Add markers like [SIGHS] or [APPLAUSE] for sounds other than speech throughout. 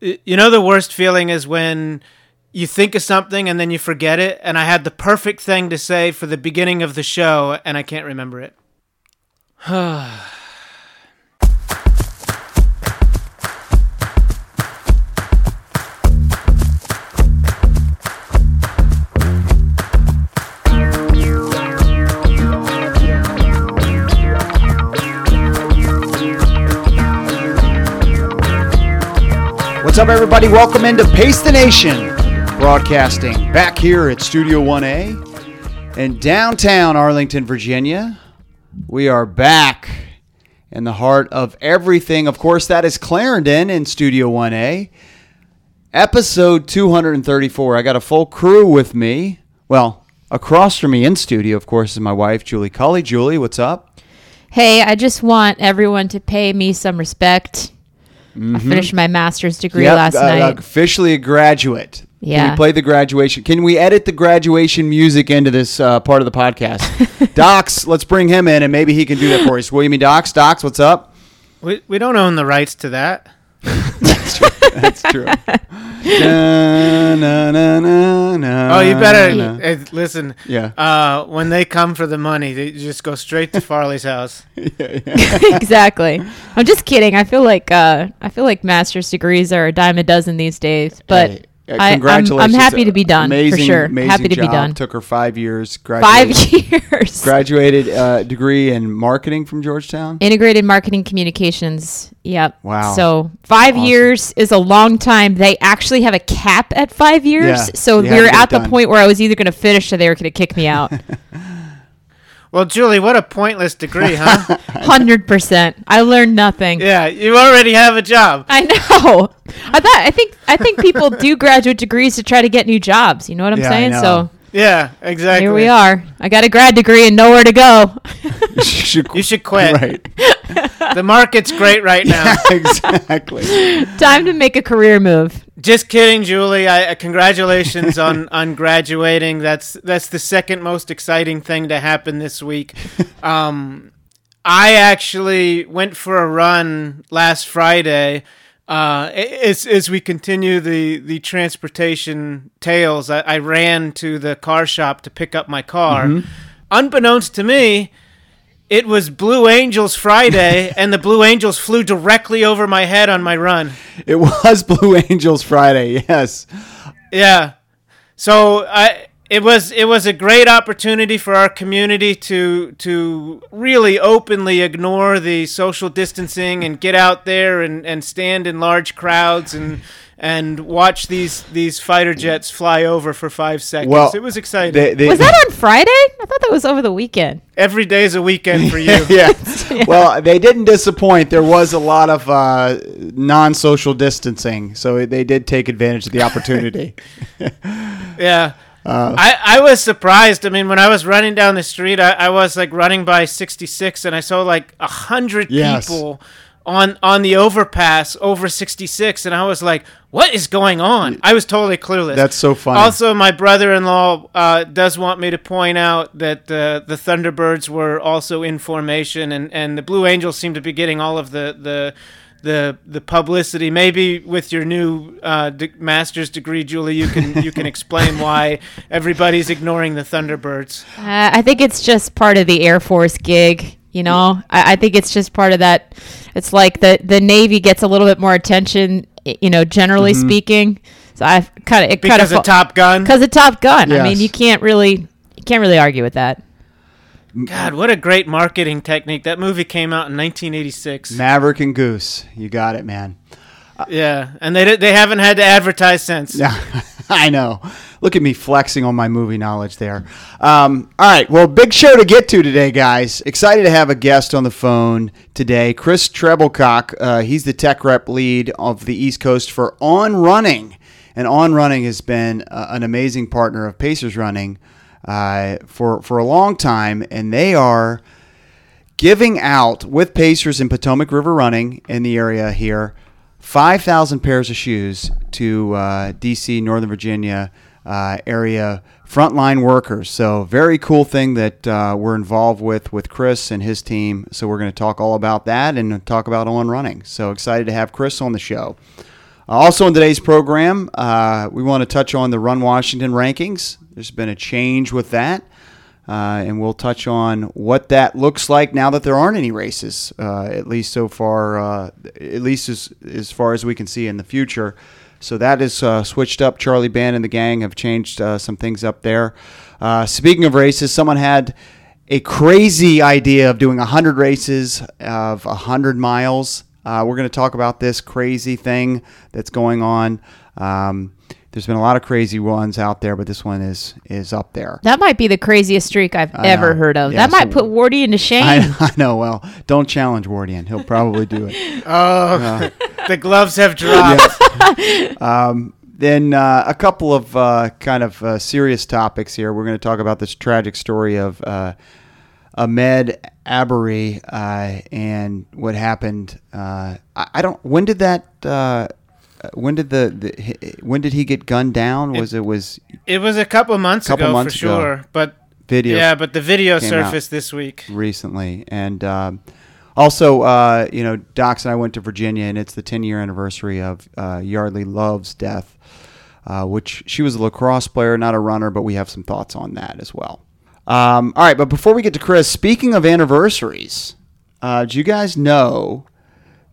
You know the worst feeling is when you think of something and then you forget it. And I had the perfect thing to say for the beginning of the show and I can't remember it. [SIGHS] [SIGHS] What's up, everybody? Welcome into Pace the Nation Broadcasting back here at Studio 1A in downtown Arlington, Virginia. We are back in the heart of everything. Of course, that is Clarendon in Studio 1A. Episode 234. I got a full crew with me. Well, across from me in studio, of course, is my wife, Julie Cully. Julie, what's up? Hey, I just want everyone to pay me some respect. I finished my master's degree Yep, last uh, night. Officially a graduate. Can Yeah. we play the graduation? Can we edit the graduation music into this uh, part of the podcast? [LAUGHS] Docs, let's bring him in and maybe he can do that for us. Will you mean Docs? Docs, what's up? We, we don't own the rights to that. That's true. Na, na, na, na, na, Oh, you better na. eh, listen. Yeah. Uh, when they come for the money, they just go straight to Farley's house. [LAUGHS] [LAUGHS] exactly. I'm just kidding. I feel like uh, I feel like master's degrees are a dime a dozen these days. But Hey, I, I'm, I'm happy to be done Amazing, for sure. Amazing happy to be done. Took her five years. Five Graduated, [LAUGHS] years. graduated uh, degree in marketing from Georgetown. Integrated marketing communications. Yep. Wow. So five Awesome. years is a long time. They actually have a cap at five years. Yeah, so you we have were at the point where I was either going to finish or they were going to kick me out. [LAUGHS] Well, Julie, what a pointless degree, huh? [LAUGHS] Hundred percent. I learned nothing. yeah, you already have a job. I know. I thought. I think. I think people do graduate degrees to try to get new jobs. You know what I'm Yeah, I saying? know. So Yeah, exactly. here we are. I got a grad degree and nowhere to go. [LAUGHS] you should, You should quit. Right. The market's great right [LAUGHS] now. exactly. Time to make a career move. Just kidding, Julie. I, uh, congratulations on, [LAUGHS] on graduating. That's that's the second most exciting thing to happen this week. [LAUGHS] Um, I actually went for a run last Friday. Uh, as as we continue the the transportation tales, I, I ran to the car shop to pick up my car. Unbeknownst to me, it was Blue Angels Friday, [LAUGHS] and the Blue Angels flew directly over my head on my run. It was [LAUGHS] Blue Angels Friday. Yes. Yeah. So I it was it was a great opportunity for our community to to really openly ignore the social distancing and get out there and, and stand in large crowds and and watch these these fighter jets fly over for five seconds. Well, it was exciting. They, they, Was that on Friday? I thought that was over the weekend. Every day is a weekend for you. [LAUGHS] [LAUGHS] yeah. Well, they didn't disappoint. There was a lot of uh, non-social distancing, so they did take advantage of the opportunity. [LAUGHS] Yeah. Uh, I, I was surprised. I mean, when I was running down the street, I, I was like running by 66 and I saw like a hundred Yes. people on on the overpass over 66 and I was like, what is going on? I was totally clueless. That's so funny. Also, my brother-in-law uh, does want me to point out that uh, the Thunderbirds were also in formation and, and the Blue Angels seem to be getting all of the the the, the publicity. Maybe with your new uh, de- master's degree, Julie, you can you can [LAUGHS] explain why everybody's ignoring the Thunderbirds. Uh, I think it's just part of the Air Force gig. You know, I, I think it's just part of that. It's like the the Navy gets a little bit more attention. You know, generally mm-hmm. speaking. So I kind of it kind Because of of Top Gun. because of Top Gun. I mean, you can't really you can't really argue with that. God, what a great marketing technique! That movie came out in 1986. Maverick and Goose, you got it, man. Uh, yeah, and they they haven't had to advertise since. Yeah, [LAUGHS] [LAUGHS] I know. Look at me flexing on my movie knowledge there. Um, all right, well, big show to get to today, guys. Excited to have a guest on the phone today, Chris Treblecock. Uh, he's the tech rep lead of the East Coast for On Running, and On Running has been uh, an amazing partner of Pacers Running uh, for for a long time, and they are giving out with Pacers and Potomac River Running in the area here 5,000 pairs of shoes to uh, DC, Northern Virginia uh, area frontline workers. So, very cool thing that uh, we're involved with with Chris and his team. So, we're going to talk all about that and talk about on running. So, excited to have Chris on the show. Also, in today's program, uh, we want to touch on the Run Washington rankings. There's been a change with that, uh, and we'll touch on what that looks like now that there aren't any races, uh, at least so far, uh, at least as, as far as we can see in the future. So that is uh, switched up. Charlie Band and the gang have changed uh, some things up there. speaking of races, someone had a crazy idea of doing 100 races of 100 miles. Uh, we're going to talk about this crazy thing that's going on. Um, there's been a lot of crazy ones out there, but this one is is up there. That might be the craziest streak I've I ever know. heard of. Yeah, that might put Wardian to [LAUGHS] shame. I, I know. Well, don't challenge Wardian. He'll probably do it. [LAUGHS] Oh, [LAUGHS] the gloves have dropped. Then uh, a couple of uh, kind of uh, serious topics here. We're going to talk about this tragic story of uh, Ahmaud Arbery uh, and what happened. Uh, I, I don't. When did that? Uh, when did the, the when did he get gunned down? Was it was It was a couple months Couple ago months for ago. sure, but video yeah, but the video surfaced this week. recently and um, also uh, you know Docs and I went to Virginia and it's the 10 year anniversary of uh, Yeardley Love's death, uh, which she was a lacrosse player, not a runner, but we have some thoughts on that as well. Um, all right, but before we get to Chris, speaking of anniversaries, uh, do you guys know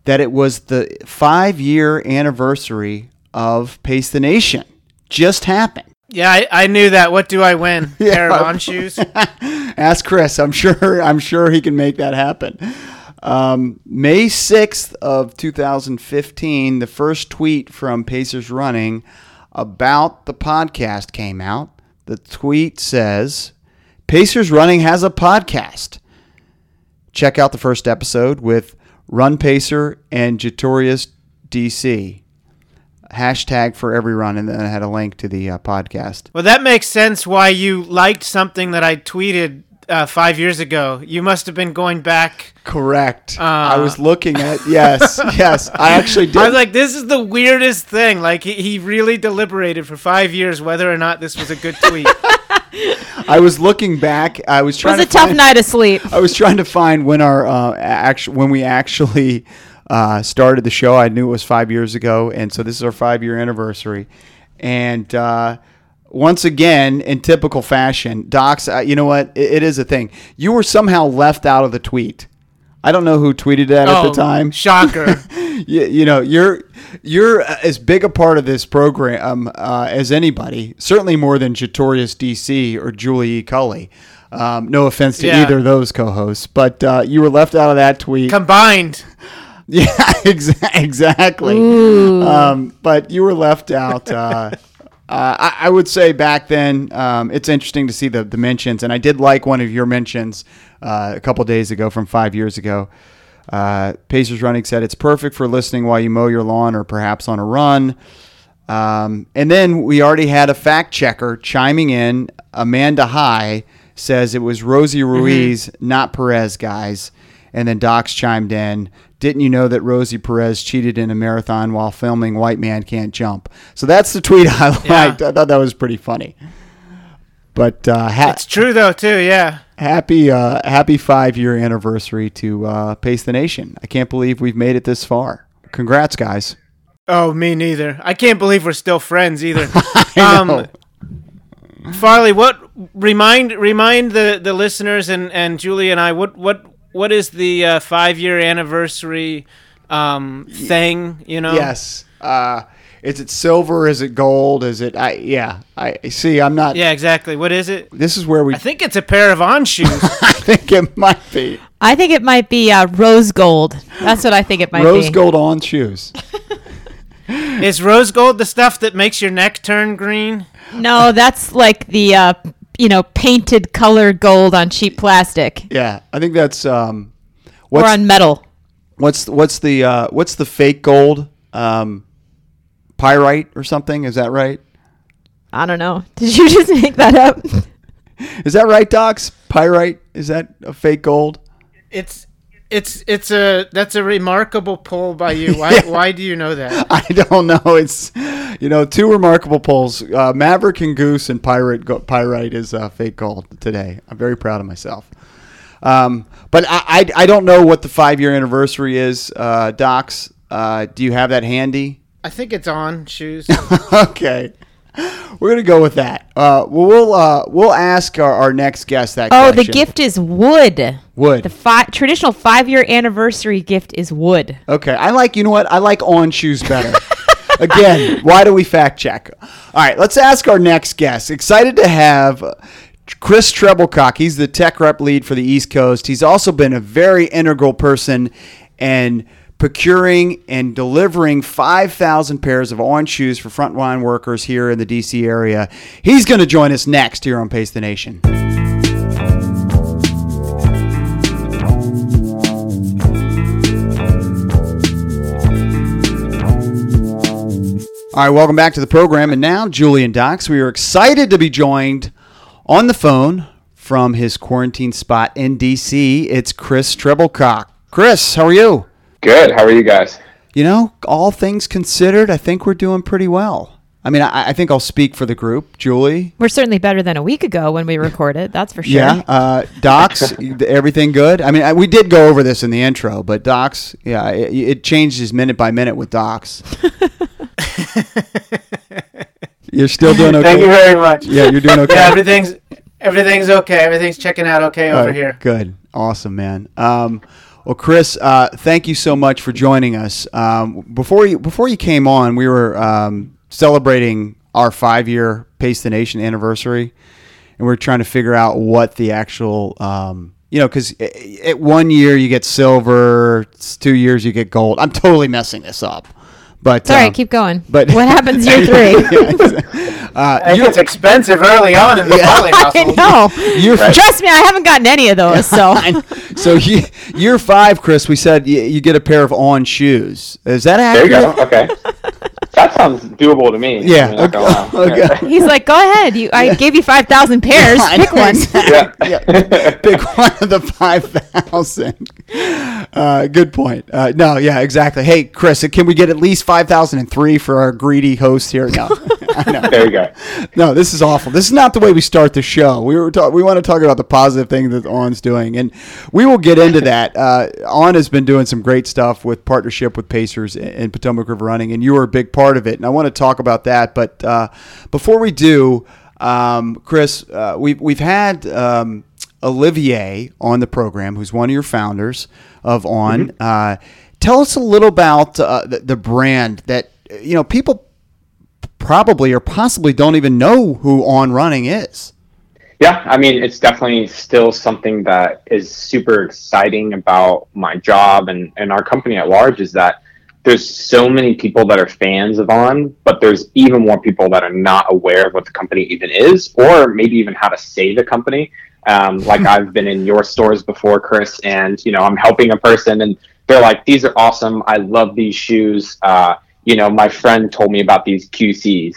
that it was the five year anniversary of Pace the Nation? Just happened. Yeah, I, I knew that. What do I win? [LAUGHS] Yeah. Pair of on shoes. [LAUGHS] Ask Chris. I'm sure. I'm sure he can make that happen. Um, May 6th of 2015, the first tweet from Pacers Running about the podcast came out. The tweet says, "Pacers Running has a podcast. Check out the first episode with Run Pacer and Jatorius DC. Hashtag for every run, and then I had a link to the uh, podcast. Well, that makes sense why you liked something that I tweeted uh, five years ago. You must have been going back. Correct. Uh. I was looking at yes, [LAUGHS] yes. I actually did. I was like, this is the weirdest thing. Like, he, he really deliberated for five years whether or not this was a good tweet. [LAUGHS] I was looking back. I was trying. it was a to tough find, night of sleep. I was trying to find when our uh, actually when we actually uh, started the show. I knew it was five years ago, and so this is our five year anniversary. And uh, once again, in typical fashion, Docs. Uh, you know what? It, it is a thing. You were somehow left out of the tweet. I don't know who tweeted that at oh, the time. shocker. [LAUGHS] you, you know you're you're as big a part of this program uh, as anybody certainly more than Jatorius DC or Julie E. Cully um, no offense to Yeah. either of those co-hosts but uh, you were left out of that tweet Combined. [LAUGHS] yeah exa- exactly um, but you were left out uh, uh, I, I would say back then um, it's interesting to see the, the mentions and I did like one of your mentions uh, a couple days ago from five years ago uh, Pacers Running said it's perfect for listening while you mow your lawn or perhaps on a run. Um, and then we already had a fact checker chiming in. Amanda High says it was Rosie Ruiz, not Perez, guys. And then Docs chimed in. Didn't you know that Rosie Perez cheated in a marathon while filming White Man Can't Jump? So that's the tweet [LAUGHS] I liked. I thought that was pretty funny. But uh, ha- It's true, though, too. Yeah. happy uh, happy five year anniversary to uh, Pace the Nation. I can't believe we've made it this far. Congrats, guys. Oh, me neither. I can't believe we're still friends either. [LAUGHS] Um. Farley, what remind remind the, the listeners and, and Julie and I what what what is the uh, five year anniversary um, thing? You know, Yes. Uh, is it silver? Is it gold? Is it? I yeah. I see. I'm not. yeah, exactly. What is it? This is where we. I think it's a pair of on shoes. [LAUGHS] I think it might be I think it might be uh, rose gold. That's what I think it might rose be. Rose gold on shoes. [LAUGHS] is rose gold the stuff that makes your neck turn green? No, that's like the uh, you know painted colored gold on cheap plastic Yeah, I think that's um. or What's on metal. what's what's the uh, what's the fake gold? Um, pyrite or something? Is that right? I don't know. [LAUGHS] Did you just make that up? [LAUGHS] Is that right, Docs? Pyrite? Is that a fake gold? It's it's it's a that's a remarkable pull by you. [LAUGHS] Why Yeah. why do you know that? [LAUGHS] I don't know. It's you know two remarkable polls: uh, Maverick and Goose, and Pirate go, Pyrite is uh, fake gold today. I'm very proud of myself. Um, but I, I I don't know what the five year anniversary is. Uh, Docs, uh, do you have that handy? I think it's on shoes. [LAUGHS] okay. [LAUGHS] We're gonna go with that. Uh, well, we'll uh, we'll ask our, our next guest that. Oh, the gift is wood. Wood. The fi- traditional five year anniversary gift is wood. Okay, I like. You know what? I like on shoes better. [LAUGHS] Again, why do we fact check? All right, let's ask our next guest. Excited to have Chris Treblecock. He's the tech rep lead for the East Coast. He's also been a very integral person in procuring and delivering 5,000 pairs of on shoes for frontline workers here in the DC area. He's going to join us next here on Pace the Nation. All right, welcome back to the program. And now, Julian Docs, we are excited to be joined on the phone from his quarantine spot in DC. It's Chris Treblecock. Chris, how are you? Good. How are you guys? You know, all things considered, I think we're doing pretty well. I mean, I, I think I'll speak for the group. Julie? We're certainly better than a week ago when we recorded. That's for sure. Yeah. Uh, Docs, [LAUGHS] everything good? I mean, I, we did go over this in the intro, but Docs, yeah, it, it changes minute by minute with Docs. [LAUGHS] You're still doing okay? Thank you very much. Yeah, you're doing [LAUGHS] okay. Yeah, everything's everything's okay. Everything's checking out okay All over right, here. Good. Awesome, man. Um, well, Chris, uh, thank you so much for joining us. Um, before you before you came on, we were um, celebrating our five year Pace the Nation anniversary, and we are trying to figure out what the actual um, you know because at one year you get silver, two years you get gold. I'm totally messing this up. But all right, um, keep going. but- what happens year [LAUGHS] three? [LAUGHS] uh, I think it's expensive early on in the Poly [LAUGHS] I household. know. You're- Trust me, I haven't gotten any of those. So [LAUGHS] so ye- year five, Chris, we said you, you get a pair of on shoes. Is that There you go. Okay. that sounds doable to me. Yeah, I'm okay, [LAUGHS] lie. okay. he's like, "Go ahead. You, I gave you five thousand pairs. I Pick one." exactly. Yeah. yeah. Pick one of the 5,000. Uh, good point. Uh, no, yeah, exactly. Hey, Chris, can we get at least 5,003 for our greedy host here? No. I know. There you go. [LAUGHS] No, this is awful. This is not the way we start the show. We were talk- we want to talk about the positive thing that On's doing, and we will get into [LAUGHS] that. Uh, On has been doing some great stuff with partnership with Pacers and Potomac River Running, and you were a big part of it. And I want to talk about that. But uh, before we do, um, Chris, uh, we've we've had. Um, Olivier on the program, who's one of your founders of On. Uh, tell us a little about uh, the, the brand that you know people probably or possibly don't even know who On Running is. Yeah, I mean, it's definitely still something that is super exciting about my job and, and our company at large is that there's so many people that are fans of On, but there's even more people that are not aware of what the company even is, or maybe even how to say the company. Um, like I've been in your stores before, Chris, and you know I'm helping a person, and they're like, "These are awesome. I love these shoes." Uh, you know, my friend told me about these QCs,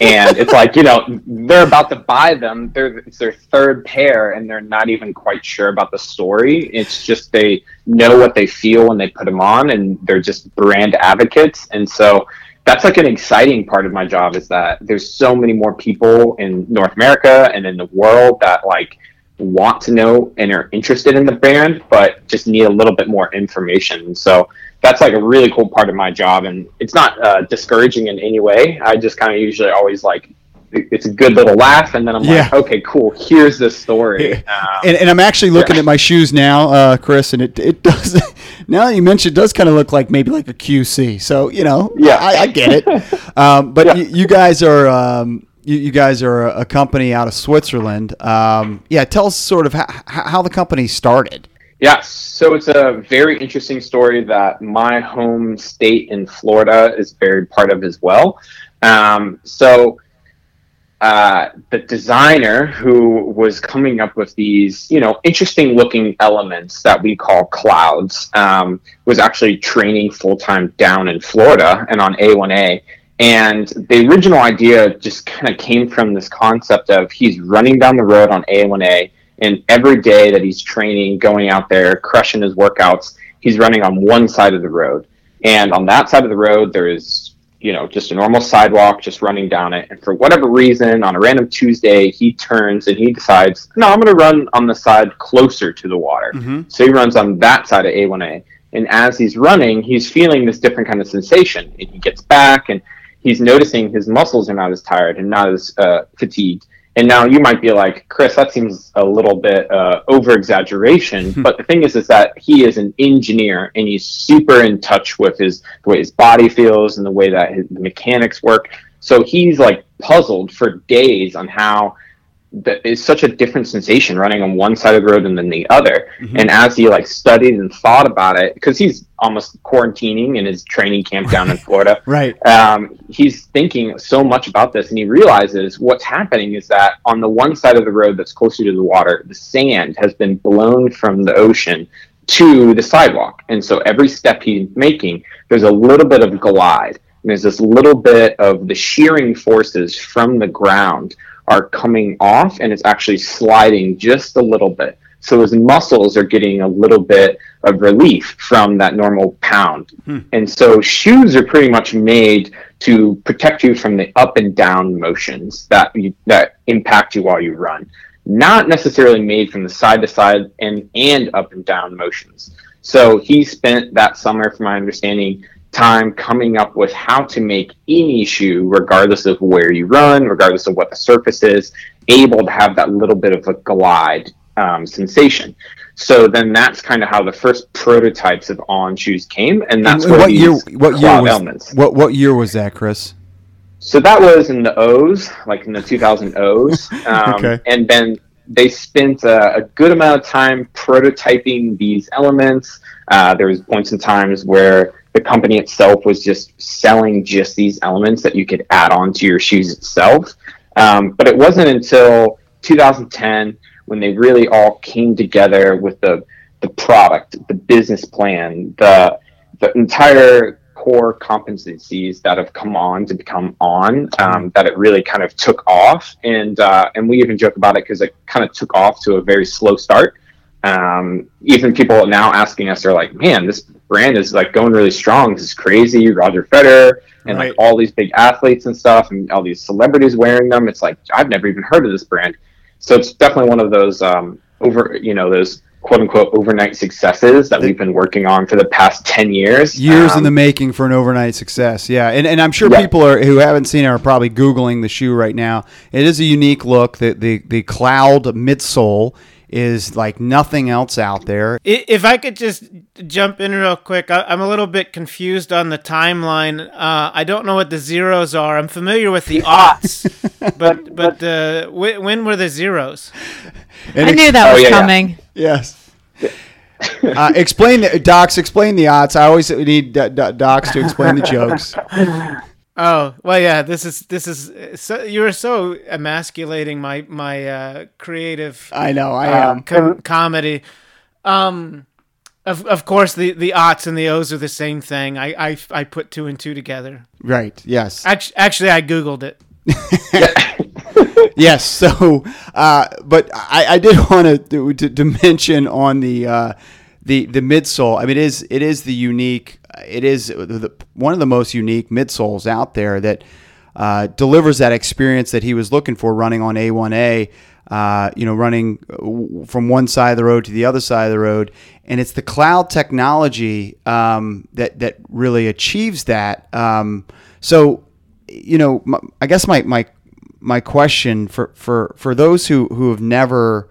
and it's like, you know, they're about to buy them. They're it's their third pair, and they're not even quite sure about the story. It's just they know what they feel when they put them on, and they're just brand advocates, and so that's like an exciting part of my job is that there's so many more people in North America and in the world that like want to know and are interested in the brand, but just need a little bit more information. So that's like a really cool part of my job, and it's not uh, discouraging in any way. I just kind of usually always like it's a good little laugh, and then I'm Yeah. like, okay, cool. Here's the story. Um, And, and I'm actually looking Yeah. at my shoes now, uh, Chris, and it it does. [LAUGHS] Now that you mentioned, it does kind of look like maybe like a QC. So you know, Yeah. I, I get it. [LAUGHS] Um, but Yeah. you, you guys are. Um, you, you guys are a, company out of Switzerland. Um, yeah, tell us sort of how, how the company started. Yeah, so it's a very interesting story that my home state in Florida is very part of as well. Um, so uh, the designer who was coming up with these, you know, interesting looking elements that we call clouds um, was actually training full time down in Florida and on A1A. And the original idea just kind of came from this concept of he's running down the road on A1A, and every day that he's training, going out there, crushing his workouts, he's running on one side of the road. And on that side of the road, there is, you know, just a normal sidewalk, just running down it. And for whatever reason, on a random Tuesday, he turns and he decides, no, I'm going to run on the side closer to the water. So he runs on that side of A1A. And as he's running, he's feeling this different kind of sensation. And he gets back and he's noticing his muscles are not as tired and not as uh, fatigued. And now you might be like, Chris, that seems a little bit uh, over exaggeration. but the thing is, is that he is an engineer and he's super in touch with his the way his body feels and the way that his, the mechanics work. So he's like puzzled for days on how that is such a different sensation running on one side of the road and then the other. Mm-hmm. And as he like studied and thought about it, because he's almost quarantining in his training camp down in [LAUGHS] Florida, right? Um, he's thinking so much about this, and he realizes what's happening is that on the one side of the road that's closer to the water, the sand has been blown from the ocean to the sidewalk, and so every step he's making, there's a little bit of glide. And there's this little bit of the shearing forces from the ground are coming off and it's actually sliding just a little bit. So his muscles are getting a little bit of relief from that normal pound. Hmm. And so shoes are pretty much made to protect you from the up and down motions that you, that impact you while you run. Not necessarily made from the side to side and and up and down motions. So he spent that summer, from my understanding, time coming up with how to make any shoe, regardless of where you run, regardless of what the surface is, able to have that little bit of a glide um, sensation. So then that's kind of how the first prototypes of On shoes came, and that's and what year? What year was elements. what what year was that, Chris? So that was in the O's, like in the 2000 O's, [LAUGHS] um, okay. and then they spent a, a, good amount of time prototyping these elements. Uh, there was points and times where the company itself was just selling just these elements that you could add on to your shoes itself. Um, but it wasn't until 2010 when they really all came together with the the product, the business plan, the the entire core competencies that have come on to become on um, that it really kind of took off and uh, and we even joke about it because it kind of took off to a very slow start um, even people now asking us are like man this brand is like going really strong. This is crazy. Roger Federer and right. like all these big athletes and stuff, and all these celebrities wearing them. It's like I've never even heard of this brand. So it's definitely one of those um, over, you know, those quote unquote overnight successes that we've been working on for the past 10 years years um, in the making for an overnight success yeah and, and i'm sure yeah. people are who haven't seen it are probably googling the shoe right now it is a unique look the the, the cloud midsole is like nothing else out there. If I could just jump in real quick, I'm a little bit confused on the timeline. Uh, I don't know what the zeros are. I'm familiar with the [LAUGHS] aughts, but but uh, when were the zeros? I knew that oh, was yeah, coming. Yeah. Yes. Uh, explain the docs. Explain the odds. I always need docs to explain the jokes. [LAUGHS] Oh well, yeah. This is this is so, you are so emasculating my my uh, creative. I know I uh, am com- comedy. Um, of of course the the aughts and the O's are the same thing. I I, I put two and two together. Right. Yes. Actually, actually I googled it. [LAUGHS] yes. So, uh, but I, I did want to, to to mention on the uh, the the midsole. I mean, it is it is the unique it is the, one of the most unique midsoles out there that uh, delivers that experience that he was looking for running on A1A. Uh, you know, running from one side of the road to the other side of the road, and it's the cloud technology um, that that really achieves that. Um, so, you know, my, I guess my my my question for for for those who who have never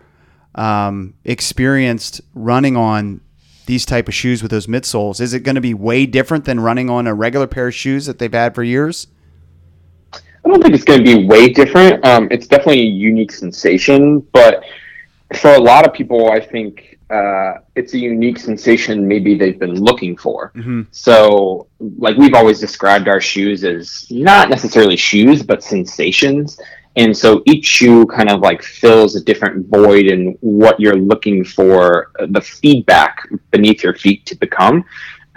um, experienced running on these type of shoes with those midsoles? Is it going to be way different than running on a regular pair of shoes that they've had for years? I don't think it's going to be way different. Um, it's definitely a unique sensation, but for a lot of people, I think uh, it's a unique sensation maybe they've been looking for. Mm-hmm. So, like we've always described our shoes as not necessarily shoes, but sensations. And so each shoe kind of like fills a different void in what you're looking for the feedback beneath your feet to become.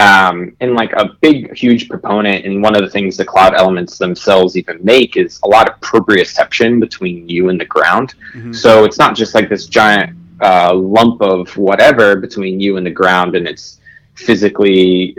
Um, and like a big, huge proponent, and one of the things the cloud elements themselves even make is a lot of proprioception between you and the ground. Mm-hmm. So it's not just like this giant uh, lump of whatever between you and the ground, and it's physically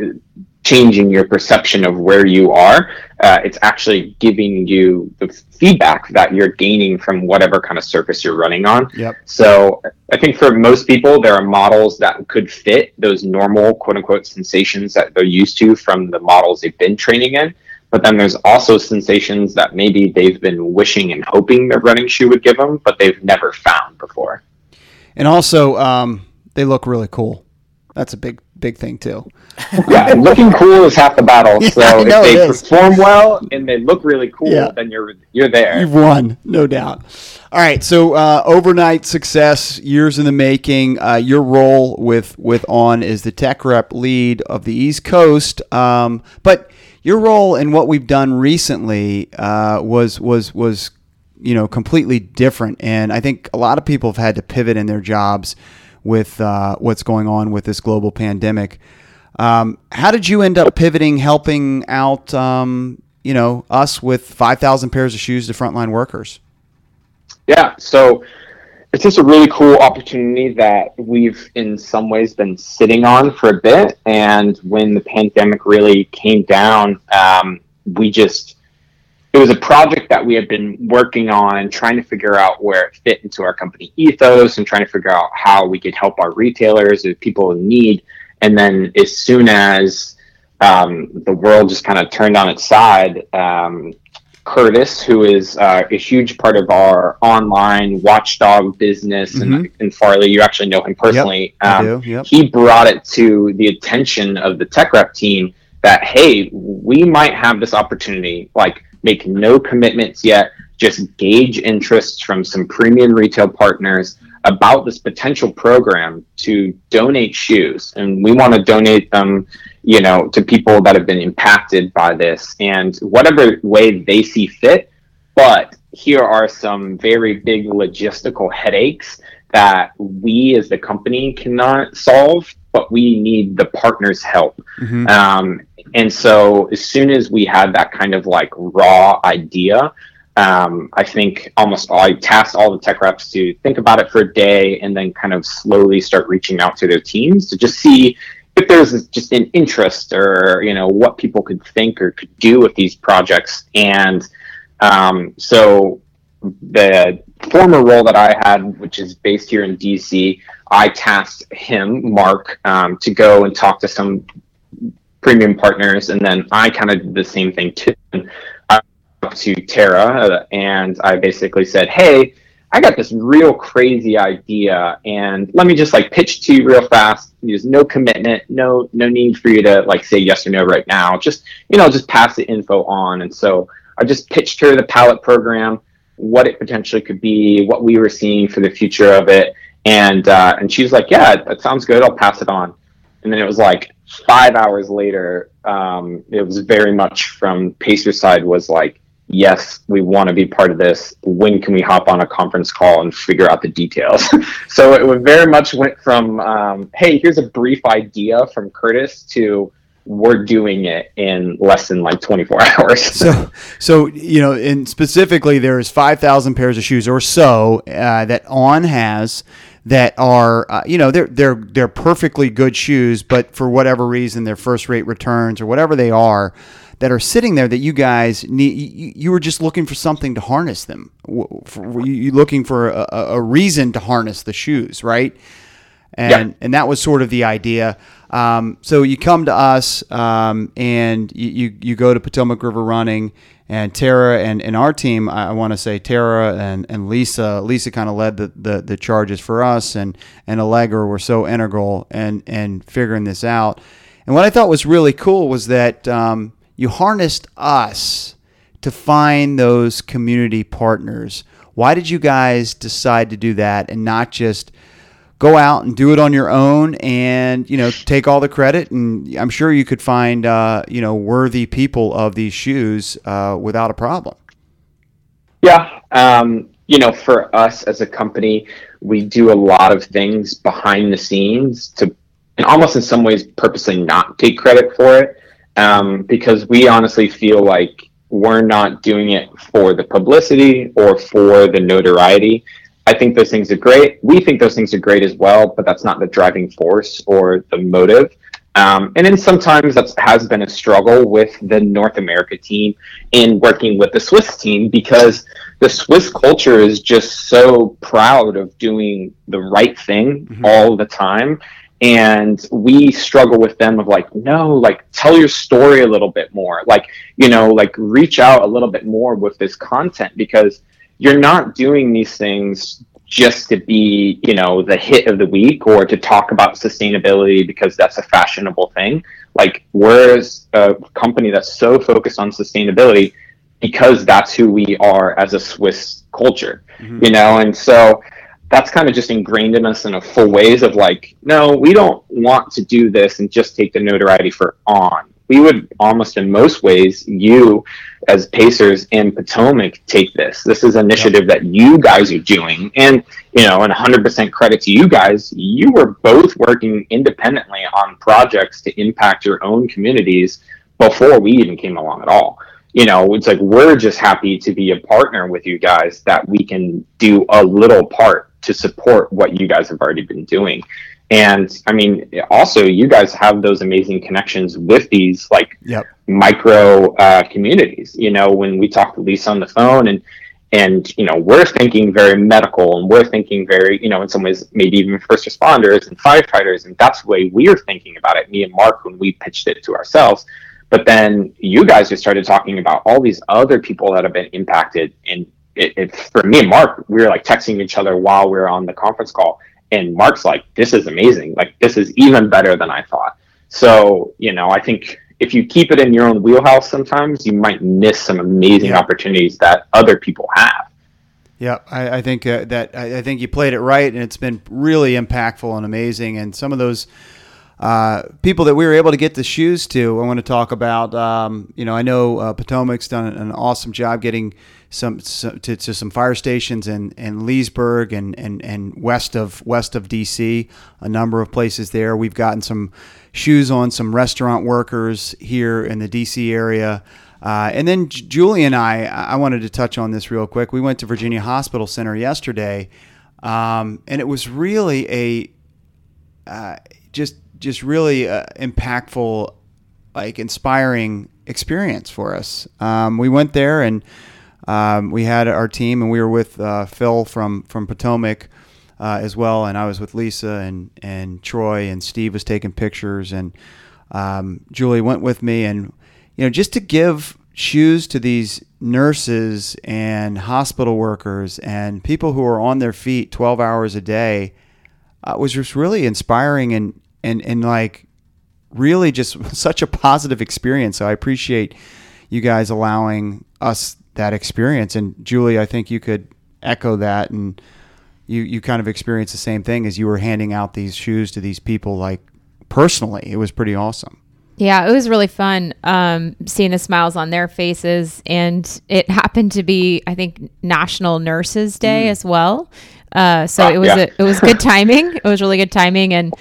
changing your perception of where you are. Uh, it's actually giving you the feedback that you're gaining from whatever kind of surface you're running on. Yep. So I think for most people, there are models that could fit those normal quote unquote sensations that they're used to from the models they've been training in. But then there's also sensations that maybe they've been wishing and hoping their running shoe would give them, but they've never found before. And also, um, they look really cool. That's a big, big thing too. [LAUGHS] yeah, looking cool is half the battle. [LAUGHS] So if they perform well and they look really cool, Yeah. then you're you're there. You've won, no doubt. All right, so uh, overnight success, years in the making. Uh, your role with with On is the tech rep lead of the East Coast, um, but your role in what we've done recently uh, was was was you know completely different, and I think a lot of people have had to pivot in their jobs with uh, what's going on with this global pandemic. Um, how did you end up pivoting, helping out, um, you know, us with 5,000 pairs of shoes to frontline workers? Yeah, so it's just a really cool opportunity that we've in some ways been sitting on for a bit. And when the pandemic really came down, um, we just it was a project that we had been working on, trying to figure out where it fit into our company ethos, and trying to figure out how we could help our retailers and people in need. And then as soon as um, the world just kind of turned on its side, um, Curtis, who is uh, a huge part of our online watchdog business, and, and Farley, you actually know him personally. I um, do, yep. He brought it to the attention of the tech rep team that hey, we might have this opportunity. Like, make no commitments yet. Just gauge interest from some premium retail partners about this potential program to donate shoes, and we want to donate them you know, to people that have been impacted by this and whatever way they see fit. But here are some very big logistical headaches that we as the company cannot solve, but we need the partners' help. Mhm. Um, and so as soon as we had that kind of like raw idea, um, I think almost all, I tasked all the tech reps to think about it for a day and then kind of slowly start reaching out to their teams to just see if there's just an interest or you know what people could think or could do with these projects and um, so the former role that i had which is based here in dc i tasked him mark um, to go and talk to some premium partners and then i kind of did the same thing too I talked to tara uh, and i basically said hey I got this real crazy idea, and let me just like pitch to you real fast. There's no commitment, no no need for you to like say yes or no right now. Just you know, just pass the info on. And so I just pitched her the pilot program, what it potentially could be, what we were seeing for the future of it, and uh, and she was like, yeah, that sounds good. I'll pass it on. And then it was like five hours later, um, it was very much from Pacer's side was like, yes, we want to be part of this. When can we hop on a conference call and figure out the details? [LAUGHS] so it very much went from, um, hey, here's a brief idea from Curtis to we're doing it in less than like 24 [LAUGHS] hours. So, so you know, and specifically, there's 5,000 pairs of shoes or so uh, that On has that are, uh, you know, they're they're they're perfectly good shoes, but for whatever reason, they're first rate returns or whatever they are, that are sitting there that you guys need. You, you were just looking for something to harness them. W- For, you you looking for a, a a reason to harness the shoes, right? and Yeah. and that was sort of the idea. Um, so you come to us, um, and you, you you go to Potomac River Running, and Tara and, and our team. I, want to say Tara and, and Lisa. Lisa kind of led the, the, the charges for us, and and Allegra were so integral and and figuring this out. And what I thought was really cool was that um, you harnessed us to find those community partners. Why did you guys decide to do that and not just go out and do it on your own and you know take all the credit? And I'm sure you could find uh, you know worthy people of these shoes uh, without a problem. Yeah. Um, you know, for us as a company, we do a lot of things behind the scenes to, and almost in some ways, purposely not take credit for it, um, because we honestly feel like we're not doing it for the publicity or for the notoriety. I think those things are great. We think those things are great as well, but that's not the driving force or the motive. Um, and then sometimes that has been a struggle with the North America team in working with the Swiss team because the Swiss culture is just so proud of doing the right thing mm-hmm. all the time. And we struggle with them of like, no, like tell your story a little bit more. Like, you know, like reach out a little bit more with this content because you're not doing these things just to be, you know, the hit of the week or to talk about sustainability because that's a fashionable thing. Like, we're a company that's so focused on sustainability because that's who we are as a Swiss culture, mm-hmm. you know, and so that's kind of just ingrained in us in a full ways of like, no, we don't want to do this and just take the notoriety for on we would almost in most ways you as pacers in potomac take this. This is an initiative that you guys are doing. And you know and 100% credit to you guys. You were both working independently on projects to impact your own communities before we even came along at all. You know it's like we're just happy to be a partner with you guys that we can do a little part to support what you guys have already been doing and I mean, also, you guys have those amazing connections with these like yep. micro uh, communities. You know, when we talk to Lisa on the phone, and and you know, we're thinking very medical, and we're thinking very, you know, in some ways, maybe even first responders and firefighters, and that's the way we're thinking about it. Me and Mark, when we pitched it to ourselves. But then you guys just started talking about all these other people that have been impacted, and it, it, for me and Mark, we were like texting each other while we were on the conference call and Mark's like, this is amazing. Like, this is even better than I thought. So, you know, I think if you keep it in your own wheelhouse, sometimes you might miss some amazing yeah. opportunities that other people have. Yeah, I, I think uh, that I, I, think you played it right, and it's been really impactful and amazing. And some of those uh, people that we were able to get the shoes to, I want to talk about. Um, you know, I know uh, Potomac's done an awesome job getting some, to, to, some fire stations in, in Leesburg and, and, and west of west of DC, a number of places there. We've gotten some shoes on some restaurant workers here in the DC area. Uh, and then Julie and I, I wanted to touch on this real quick. We went to Virginia Hospital Center yesterday, um, and it was really a uh, just just really uh, impactful, like inspiring experience for us. Um, we went there and um, we had our team, and we were with uh, Phil from from Potomac uh, as well, and I was with Lisa and and Troy, and Steve was taking pictures, and um, Julie went with me, and you know just to give shoes to these nurses and hospital workers and people who are on their feet 12 hours a day uh, was just really inspiring and and and like really just [LAUGHS] such a positive experience. So I appreciate you guys allowing us that experience. And Julie, I think you could echo that and you, you kind of experienced the same thing as you were handing out these shoes to these people like personally. It was pretty awesome. Yeah, it was really fun um, seeing the smiles on their faces. And it happened to be, I think, National Nurses Day mm. as well. Uh, so uh, it was yeah. a, it was good [LAUGHS] timing. It was really good timing. And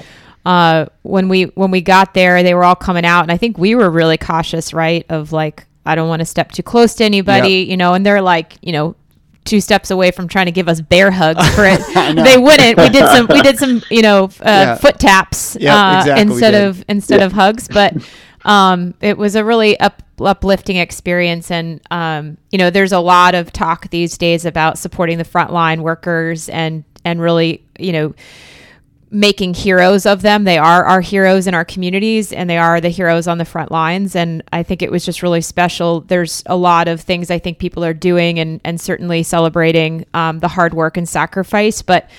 uh, when we when we got there, they were all coming out, and I think we were really cautious, right? Of like, I don't want to step too close to anybody, yep. you know. And they're like, you know, two steps away from trying to give us bear hugs [LAUGHS] for it. they wouldn't. We did some. We did some. You know, uh, yeah. foot taps yep, uh, exactly instead of instead of hugs. But [LAUGHS] um, it was a really up, uplifting experience, and um, you know, there's a lot of talk these days about supporting the frontline workers and and really, you know making heroes of them. They are our heroes in our communities and they are the heroes on the front lines. And I think it was just really special. There's a lot of things I think people are doing and, and certainly celebrating um, the hard work and sacrifice. But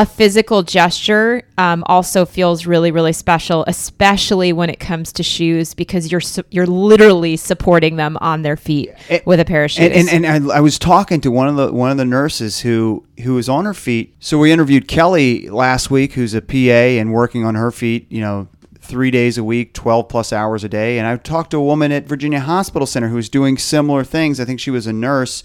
a physical gesture um, also feels really really special especially when it comes to shoes because you're su- you're literally supporting them on their feet and, with a pair of shoes and, and, and I, I, was talking to one of the one of the nurses who who was on her feet. So we interviewed kelly last week who's a pa and working on her feet you know three days a week 12 plus hours a day. And i talked to a woman at virginia hospital center who was doing similar things. I think she was a nurse.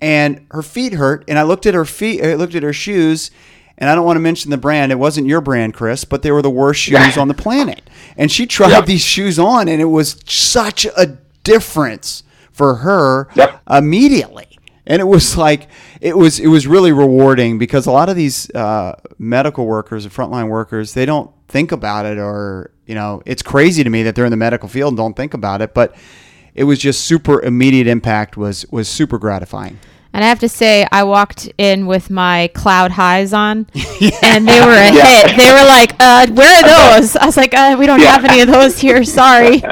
And her feet hurt and i looked at her feet i looked at her shoes and I don't want to mention the brand. It wasn't your brand, Chris, but they were the worst [LAUGHS] shoes on the planet. And she tried yep. these shoes on, and it was such a difference for her yep. immediately. And it was like it was it was really rewarding because a lot of these uh, medical workers and frontline workers they don't think about it or You know, it's crazy to me that they're in the medical field and don't think about it, but it was just super immediate impact was was super gratifying. And I have to say, I walked in with my cloud highs on, [LAUGHS] and they were a Yeah. hit. They were like, uh, "Where are those?" I was like, uh, "We don't Yeah. have any of those here. Sorry." [LAUGHS]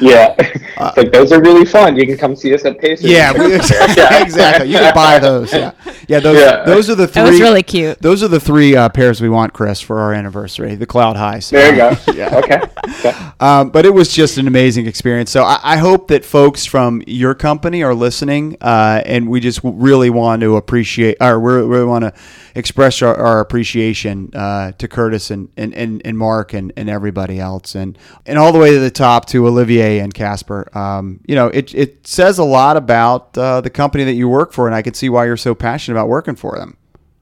yeah, It's like those are really fun. You can come see us at Pacers. Yeah, we, [LAUGHS] exactly. You can buy those. Yeah, yeah. Those Yeah. those are the three. That was really cute. Those are the three uh, pairs we want, Chris, for our anniversary. The Cloud Highs. There you go. Yeah. Okay. okay. Um, but it was just an amazing experience. So I, I hope that folks from your company are listening, uh, and we just really want to appreciate, or we really want to express our, our appreciation uh, to Curtis and, and, and, and Mark and, and everybody else, and and all the way to the top to Olivier and Caspar. Um, you know, it it says a lot about uh, the company that you work for, and I can see why you're so passionate about working for them.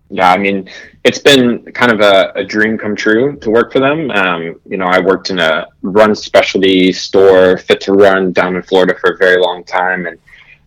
Yeah, I mean, it's been kind of a, a dream come true to work for them. Um, you know, I worked in a run specialty store, Fit2Run down in Florida for a very long time. And,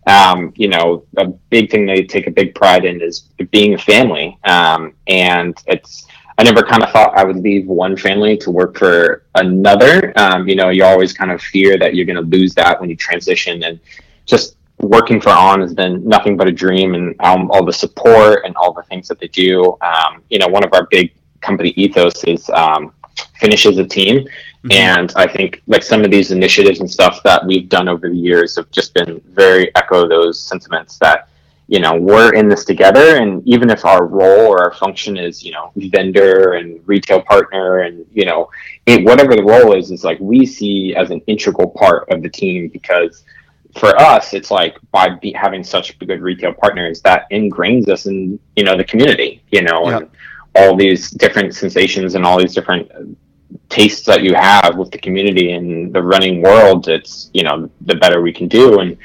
um, you know, a big thing they take a big pride in is being a family. Um, and it's, I never kind of thought I would leave one family to work for another. Um, you know, you always kind of fear that you're going to lose that when you transition. And just working for On has been nothing but a dream, and all the support and all the things that they do. Um, you know, one of our big company ethos is um, finish as a team, Mm-hmm. and I think like some of these initiatives and stuff that we've done over the years have just been very echo those sentiments that you know we're in this together. And even if our role or our function is you know vendor and retail partner and you know it, whatever the role is is like we see as an integral part of the team because for us it's like by be, having such good retail partners that ingrains us in you know the community you know and all these different sensations and all these different tastes that you have with the community and the running world it's you know the better we can do. And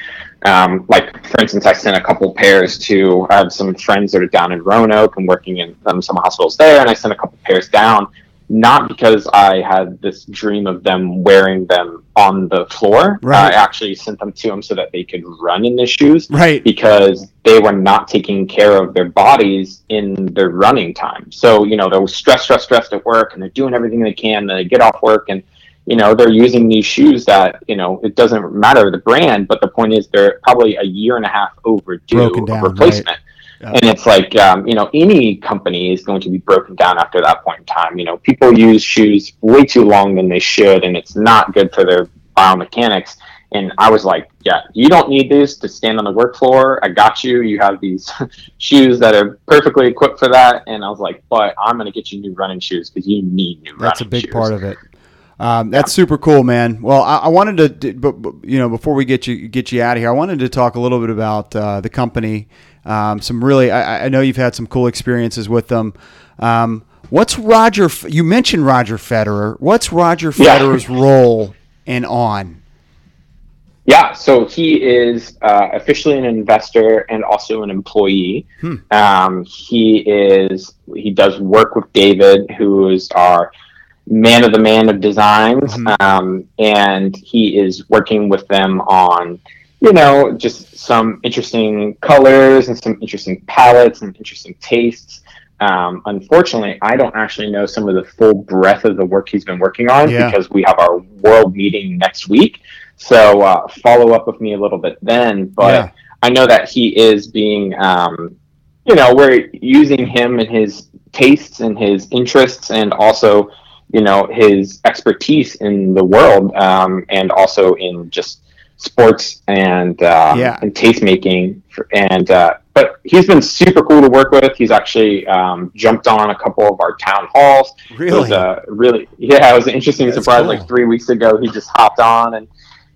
um, like for instance i sent a couple pairs to i have some friends that are down in roanoke and working in um, some hospitals there and i sent a couple pairs down not because i had this dream of them wearing them on the floor Right. i actually sent them to them so that they could run in the shoes Right. because they were not taking care of their bodies in their running time. So, you know, they're stressed, stressed, stressed at work and they're doing everything they can. And they get off work and, you know, they're using these shoes that, you know, it doesn't matter the brand, but the point is they're probably a year and a half overdue down, replacement. Yeah. And it's like, um, you know, any company is going to be broken down after that point in time. You know, people use shoes way too long than they should, and it's not good for their biomechanics. And I was like, yeah, you don't need these to stand on the work floor. I got you. You have these [LAUGHS] shoes that are perfectly equipped for that. And I was like, but I'm going to get you new running shoes because you need new running That's a big shoes. part of it. Um, that's super cool, man. Well, I, I wanted to, but, but, you know, before we get you get you out of here, I wanted to talk a little bit about uh, the company. Um, some really, I, I know you've had some cool experiences with them. Um, what's Roger? You mentioned Roger Federer. What's Roger Yeah. Federer's role in on? Yeah, so he is uh, officially an investor and also an employee. Hmm. Um, he is he does work with David, who is our man of the man of designs, Mhm. um, and he is working with them on you know just some interesting colors and some interesting palettes and interesting tastes. Um, unfortunately, I don't actually know some of the full breadth of the work he's been working on Yeah. because we have our world meeting next week. So uh, follow up with me a little bit then. But Yeah. I know that he is being, um, you know, we're using him and his tastes and his interests and also, you know, his expertise in the world um, and also in just sports and um, Yeah. and taste making. And uh, but he's been super cool to work with. He's actually um, jumped on a couple of our town halls. It Really? was a really yeah, it was an interesting That's surprise. cool. Like three weeks ago, he just hopped on and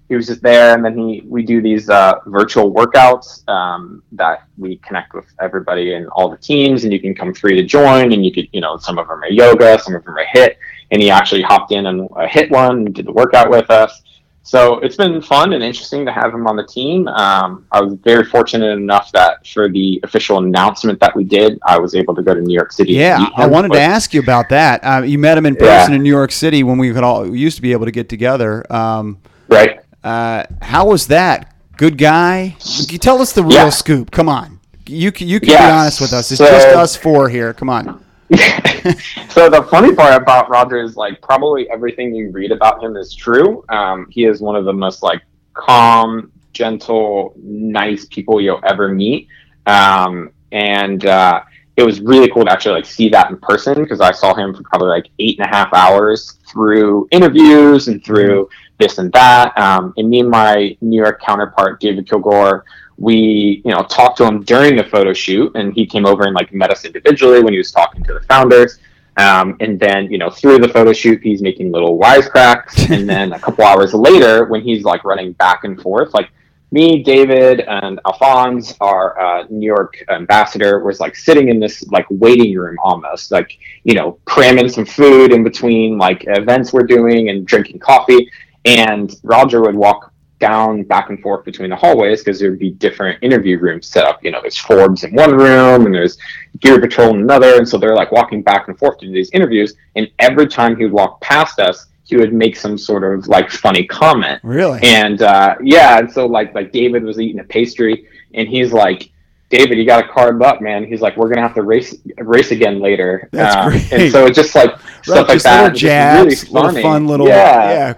he was just there, and then he we do these uh, virtual workouts um, that we connect with everybody and all the teams, and you can come free to join, and you could you know some of them are yoga, some of them are hit, and he actually hopped in and uh, hit one and did the workout with us. So it's been fun and interesting to have him on the team. Um, I was very fortunate enough that for the official announcement that we did, I was able to go to New York City. Yeah, I wanted to ask you about that. Uh, you met him in Yeah. person in New York City when we could all we used to be able to get together. Um, Right. Uh, how was that? Good guy. You tell us the real Yeah. scoop. Come on. You can, you can be honest with us. It's so- just us four here. Come on. [LAUGHS] so the funny part about Roger is like probably everything you read about him is true. Um, he is one of the most like calm, gentle, nice people you'll ever meet. Um, and uh, it was really cool to actually like see that in person because I saw him for probably like eight and a half hours through interviews and through this and that. Um, and me and my New York counterpart, David Kilgore, we you know talked to him during the photo shoot, and he came over and like met us individually when he was talking to the founders. Um, and then, you know, through the photo shoot, he's making little wisecracks. [LAUGHS] and then a couple hours later, when he's like running back and forth, like me, David, and Alphonse, our uh, New York ambassador, was like sitting in this like waiting room almost, like you know, cramming some food in between like events we're doing and drinking coffee. And Roger would walk down back and forth between the hallways because there would be different interview rooms set up. You know, there's Forbes in one room and there's Gear Patrol in another, and so they're like walking back and forth to do these interviews. And every time he would walk past us, he would make some sort of like funny comment. Really? And uh, yeah, and so like like David was eating a pastry, and he's like. David, you got to carb up, man. He's like, we're gonna have to race race again later. That's Um, great. And so it's just like Right, stuff like that. little jabs, really little fun little yeah, yeah.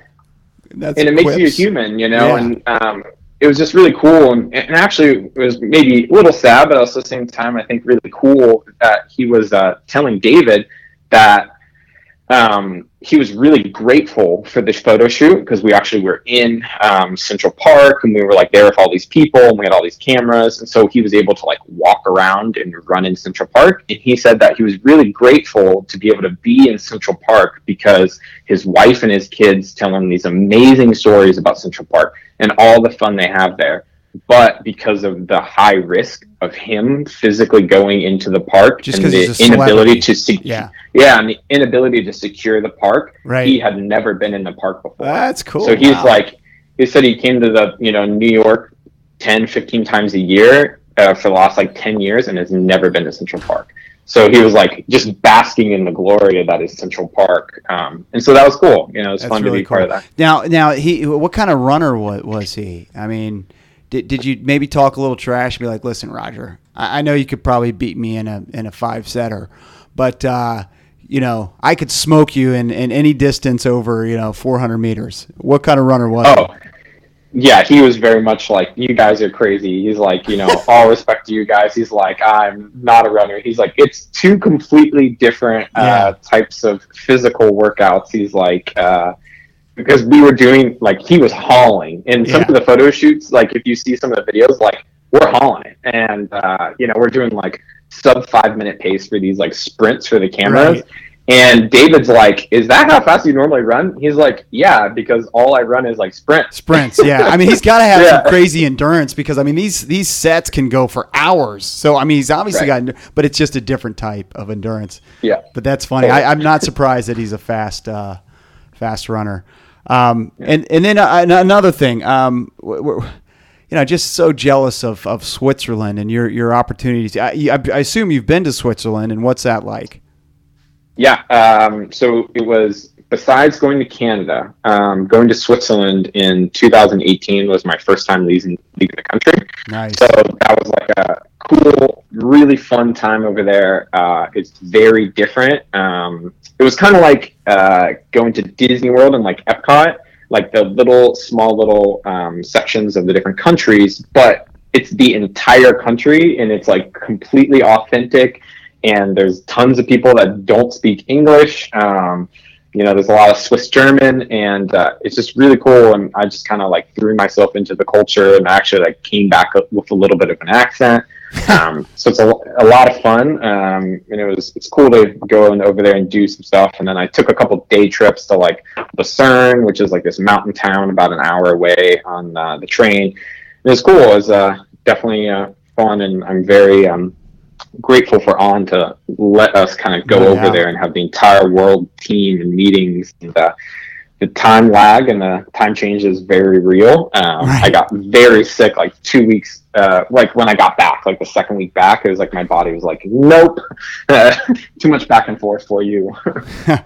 That's and it makes you a human, you know. Yeah. And um, it was just really cool, and, and actually it was maybe a little sad, but also at the same time, I think really cool that he was uh, telling David that um, he was really grateful for this photo shoot because we actually were in um, Central Park and we were like there with all these people and we had all these cameras, and so he was able to like walk around and run in Central Park. And he said that he was really grateful to be able to be in Central Park because his wife and his kids tell him these amazing stories about Central Park and all the fun they have there. But because of the high risk of him physically going into the park Just and the inability to sec- Yeah. yeah, and the inability to secure the park, Right. he had never been in the park before. That's cool. So he's Wow. like, he said he came to the, you know, New York 10, 15 times a year uh, for the last like 10 years and has never been to Central Park. So he was like just basking in the glory of that is Central Park. Um, and so that was cool. You know, it was That's fun really to be cool. part of that. Now, now he, what kind of runner was, was he? I mean, did, did you maybe talk a little trash and be like, listen, Roger, I, I know you could probably beat me in a in a five setter, but uh, you know, I could smoke you in, in any distance over you know 400 meters. What kind of runner was? he? Oh, yeah, he was very much like, you guys are crazy. He's like, you know, all respect to you guys. He's like, I'm not a runner. He's like, it's two completely different uh, types of physical workouts. He's like, uh, because we were doing, like, he was hauling. and some Yeah. of the photo shoots, like, if you see some of the videos, like, we're hauling it. And, uh, you know, we're doing, like, sub five minute pace for these, like, sprints for the cameras. Right. And David's like, "Is that how fast you normally run?" He's like, "Yeah, because all I run is like sprints." Sprints, yeah. I mean, he's got to have [LAUGHS] Yeah. some crazy endurance because I mean these these sets can go for hours. So I mean, he's obviously Right. got, but it's just a different type of endurance. Yeah. But that's funny. I, I'm not surprised that he's a fast, uh, fast runner. Um, and and then uh, another thing, um, you know, just so jealous of, of Switzerland and your your opportunities. I, I, I assume you've been to Switzerland, and what's that like? Yeah. Um, so it was besides going to Canada, um, going to Switzerland in 2018 was my first time leaving, leaving the country. Nice. So that was like a cool, really fun time over there. Uh, it's very different. Um, it was kind of like uh, going to Disney World and like Epcot, like the little, small little um, sections of the different countries, but it's the entire country and it's like completely authentic. And there's tons of people that don't speak English. Um, you know, there's a lot of Swiss German, and uh, it's just really cool. And I just kind of like threw myself into the culture, and actually like came back with a little bit of an accent. [LAUGHS] Um, so it's a, a lot of fun, um, and it was it's cool to go and over there and do some stuff. And then I took a couple day trips to like Lucerne, which is like this mountain town about an hour away on uh, the train. And it was cool. It was uh, definitely uh, fun, and I'm very um, grateful for On to let us kind of go No over there and have the entire world team and meetings. And uh, the time lag and the time change is very real. Um, Right. I got very sick like two weeks, uh, like when I got back, like the second week back, it was like my body was like, nope, [LAUGHS] too much back and forth for you. [LAUGHS]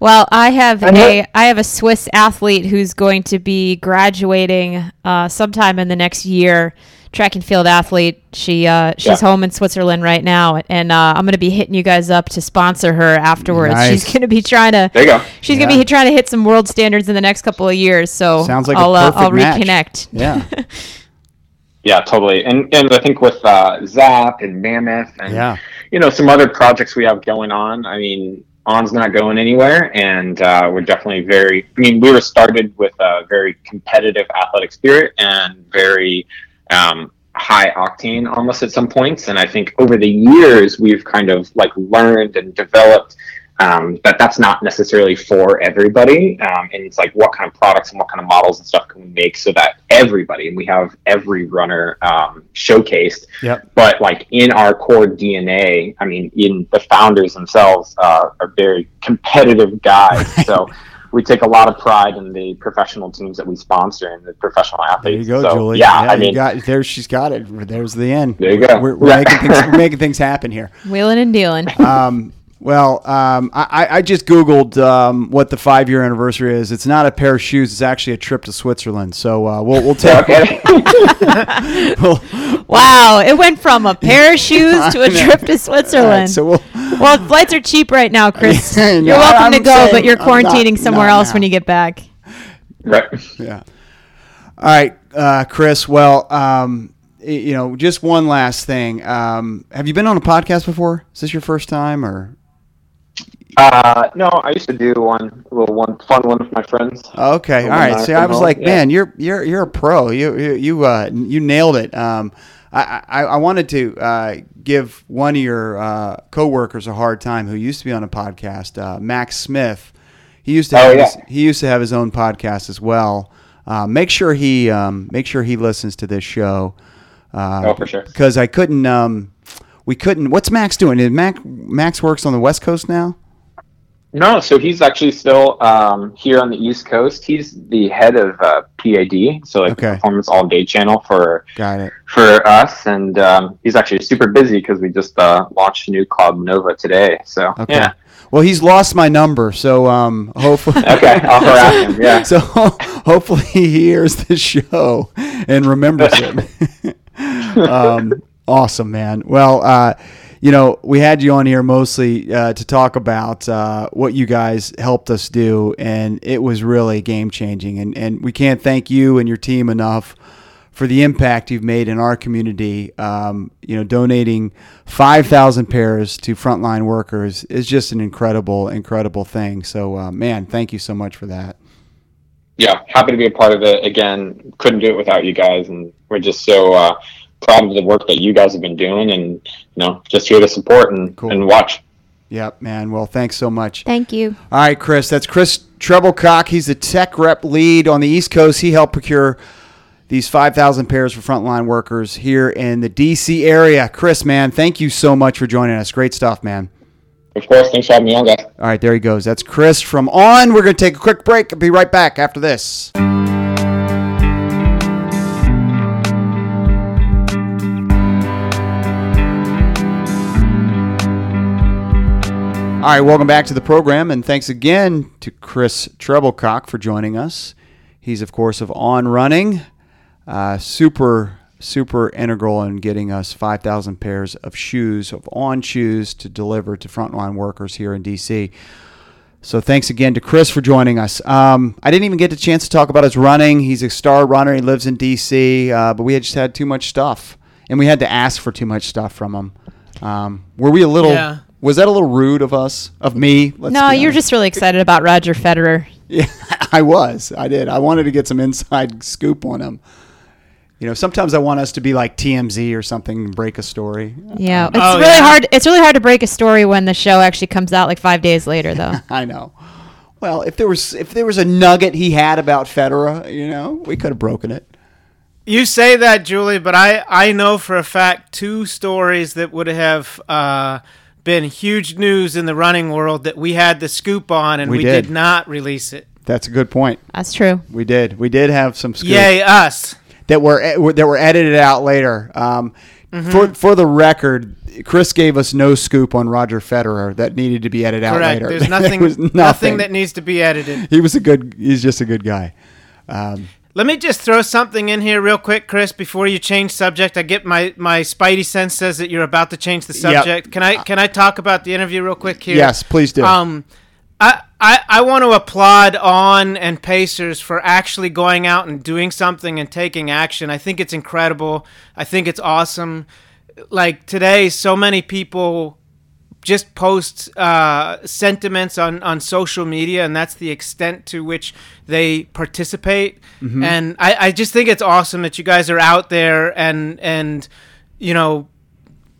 Well, I have I know- a I have a Swiss athlete who's going to be graduating uh, sometime in the next year track and field athlete. She uh, she's Yeah. home in Switzerland right now, and uh, I'm gonna be hitting you guys up to sponsor her afterwards. Nice. She's gonna be trying to. There you go. She's Yeah. gonna be trying to hit some world standards in the next couple of years. So Sounds like a I'll uh, perfect I'll match. reconnect. Yeah. [LAUGHS] Yeah, totally. And and I think with uh, Zap and Mammoth and Yeah. you know some other projects we have going on. I mean, On's not going anywhere, and uh, we're definitely very. I mean, we were started with a very competitive athletic spirit and very um, high octane almost at some points. And I think over the years we've kind of like learned and developed um, that that's not necessarily for everybody. Um, and it's like what kind of products and what kind of models and stuff can we make so that everybody, and we have every runner um, showcased. Yep. But like in our core DNA, I mean, in the founders themselves uh, are very competitive guys. [LAUGHS] So. We take a lot of pride in the professional teams that we sponsor and the professional There athletes. you go, so, Julie. Yeah, I you mean, got there. She's got it. There's the end. There you go. We're, we're Yeah. [LAUGHS] making things. We're making things happen here. Wheeling and dealing. Um, well, um, I, I just Googled um, what the five year anniversary is. It's not a pair of shoes. It's actually a trip to Switzerland. So uh, we'll we'll take. okay. [LAUGHS] we'll- Wow, it went from a pair of shoes to a [LAUGHS] trip to all right, Switzerland. so we'll. well, flights are cheap right now, Chris. [LAUGHS] No, You're welcome I'm to go, saying but you're I'm not- quarantining somewhere not else when you get back. right. Yeah. All right, uh, Chris. Well, um, you know, just one last thing. Um, have you been on a podcast before? Is this your first time, or? Uh, no, I used to do one little one fun one with my friends. Okay, all right. When. I See, I was home, like, yeah. man, you're you're you're a pro. You you you uh, you nailed it. Um, I, I I wanted to uh, give one of your uh, coworkers a hard time who used to be on a podcast, uh, Max Smith. He used to Oh, have yeah. his, he used to have his own podcast as well. Uh, make sure he um, make sure he listens to this show. Uh, Oh, for sure. Because I couldn't. Um, we couldn't. What's Max doing? Is Max Max works on the West Coast now. No, so he's actually still um, here on the East Coast. He's the head of uh, PAD, so like Okay. Performance All Day channel for Got it. for us, and um, he's actually super busy because we just uh, launched a new Cloudnova today. So Okay. yeah, Well, he's lost my number, so um, hopefully. [LAUGHS] okay, I'll harass him. Yeah, [LAUGHS] So hopefully he hears the show and remembers [LAUGHS] it. um, awesome, man. Well, uh, you know, we had you on here mostly uh, to talk about uh, what you guys helped us do, and it was really game changing. And, and we can't thank you and your team enough for the impact you've made in our community. Um, you know, donating 5,000 pairs to frontline workers is just an incredible, incredible thing. So, uh, man, thank you so much for that. yeah, happy to be a part of it. Again, couldn't do it without you guys, and we're just so uh, proud of the work that you guys have been doing, and you know, just here to support and, Cool. and watch. Yep, man. Well, thanks so much. Thank you. All right, Chris. That's Chris Treblecock. He's the tech rep lead on the East Coast. He helped procure these 5,000 pairs for frontline workers here in the D.C. area. Chris, man, thank you so much for joining us. Great stuff, man. Of course, thanks for having me on, guys. All right, there he goes. That's Chris from On. We're going to take a quick break. I'll be right back after this. All right, welcome back to the program, and thanks again to Chris Treblecock for joining us. He's, of course, of On Running, uh, super, super integral in getting us 5,000 pairs of shoes, of On shoes, to deliver to frontline workers here in D.C. So thanks again to Chris for joining us. Um, I didn't even get the chance to talk about his running. He's a star runner. He lives in D.C., uh, but we had just had too much stuff, and we had to ask for too much stuff from him. Um, were we a little? Yeah. Was that a little rude of us, of me? Let's no, you're just really excited about Roger Federer. Yeah, [LAUGHS] I was. I did. I wanted to get some inside scoop on him. You know, sometimes I want us to be like TMZ or something and break a story. Yeah, it's Oh, really yeah. hard. It's really hard to break a story when the show actually comes out like five days later, though. [LAUGHS] I know. Well, if there was if there was a nugget he had about Federer, you know, we could have broken it. You say that, Julie, but I, I know for a fact two stories that would have uh, been huge news in the running world that we had the scoop on and We we, did. did. not release it. That's a good point. That's true. We did. We did have some scoop Yay, us. that were e, that were edited out later. Um, Mm-hmm. For for the record, Chris gave us no scoop on Roger Federer that needed to be edited out Correct. later. There's [LAUGHS] There nothing, nothing that needs to be edited. he was a good. He's just a good guy. Um, Let me just throw something in here real quick, Chris, before you change subject. I get my my spidey sense says that you're about to change the Yep. subject. Can I can I talk about the interview real quick here? Yes, please do. Um, I, I, I want to applaud On and Pacers for actually going out and doing something and taking action. I think it's incredible. I think it's awesome. Like today, so many people just post uh, sentiments on, on social media, and that's the extent to which they participate. And I, I just think it's awesome that you guys are out there and and you know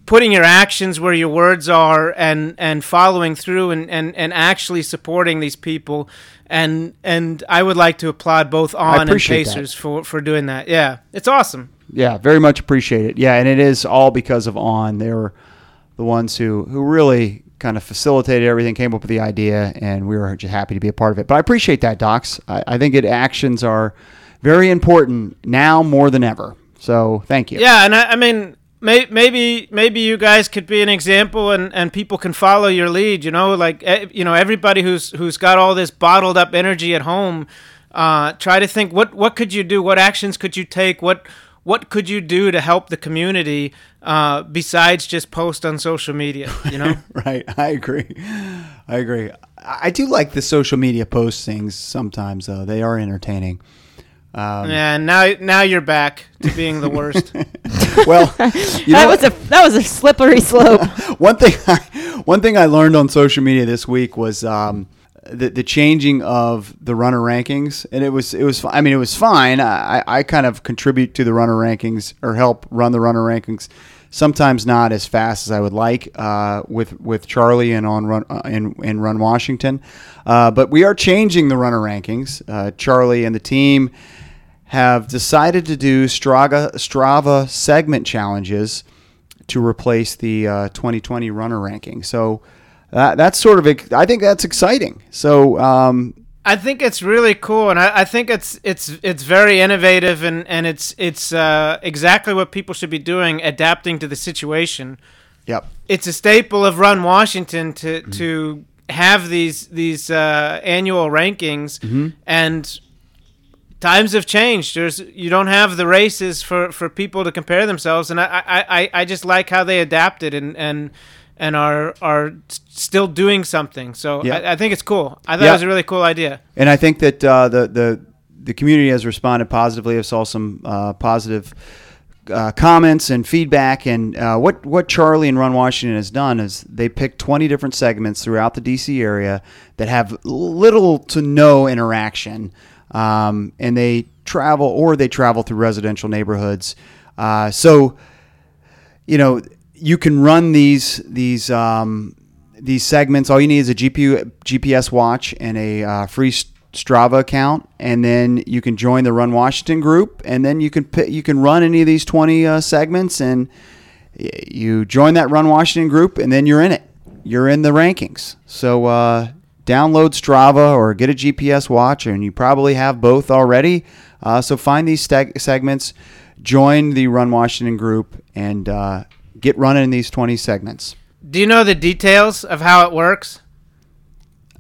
putting your actions where your words are and and following through and and, and actually supporting these people and and I would like to applaud both on and appreciate that. Pacers for for doing that. Yeah, it's awesome. Yeah, very much appreciate it. Yeah, and it is all because of On. They were the ones who who really kind of facilitated everything, came up with the idea, and we were just happy to be a part of it. But I appreciate that, Docs. I, I think it actions are very important now more than ever. So thank you. Yeah, and I, I mean. May, maybe maybe you guys could be an example and, and people can follow your lead you know like you know everybody who's who's got all this bottled up energy at home uh, try to think what what could you do what actions could you take what what could you do to help the community uh, besides just post on social media you know [LAUGHS] right. I agree. I agree. I I do like the social media postings sometimes, though. They are entertaining. Um, yeah now now you're back to being the worst [LAUGHS] Well, you know that what? was a that was a slippery slope. [LAUGHS] one thing I, one thing I learned on social media this week was um, the the changing of the runner rankings, and it was it was I mean it was fine. I, I kind of contribute to the runner rankings or help run the runner rankings. Sometimes not as fast as I would like uh, with with Charlie and on run uh, in in Run Washington, uh, but we are changing the runner rankings. Uh, Charlie and the team have decided to do Strava Strava segment challenges to replace the uh, 2020 runner ranking. So that, that's sort of I think that's exciting. So um, I think it's really cool, and I, I think it's it's it's very innovative, and and it's it's uh, exactly what people should be doing, adapting to the situation. yep, It's a staple of Run Washington to to have these these uh, annual rankings, and times have changed. There's you don't have the races for, for people to compare themselves, and I, I, I, I just like how they adapted and and and are are still doing something. So Yeah. I, I think it's cool. I thought Yeah. it was a really cool idea. and I think that uh, the the the community has responded positively. I saw some uh, positive. Uh, comments and feedback, and uh, what what Charlie and Run Washington has done is they picked 20 different segments throughout the DC area that have little to no interaction, um, and they travel or they travel through residential neighborhoods. Uh, so you know, you can run these these um, these segments. All you need is a GPU, GPS watch and a uh, free Strava account, and then you can join the Run Washington group, and then you can you can run any of these twenty uh, segments, and you join that Run Washington group, and then you're in it. You're in the rankings. So uh, download Strava or get a GPS watch, and you probably have both already. Uh, so find these steg- segments, join the Run Washington group, and uh, get running in these 20 segments. Do you know the details of how it works?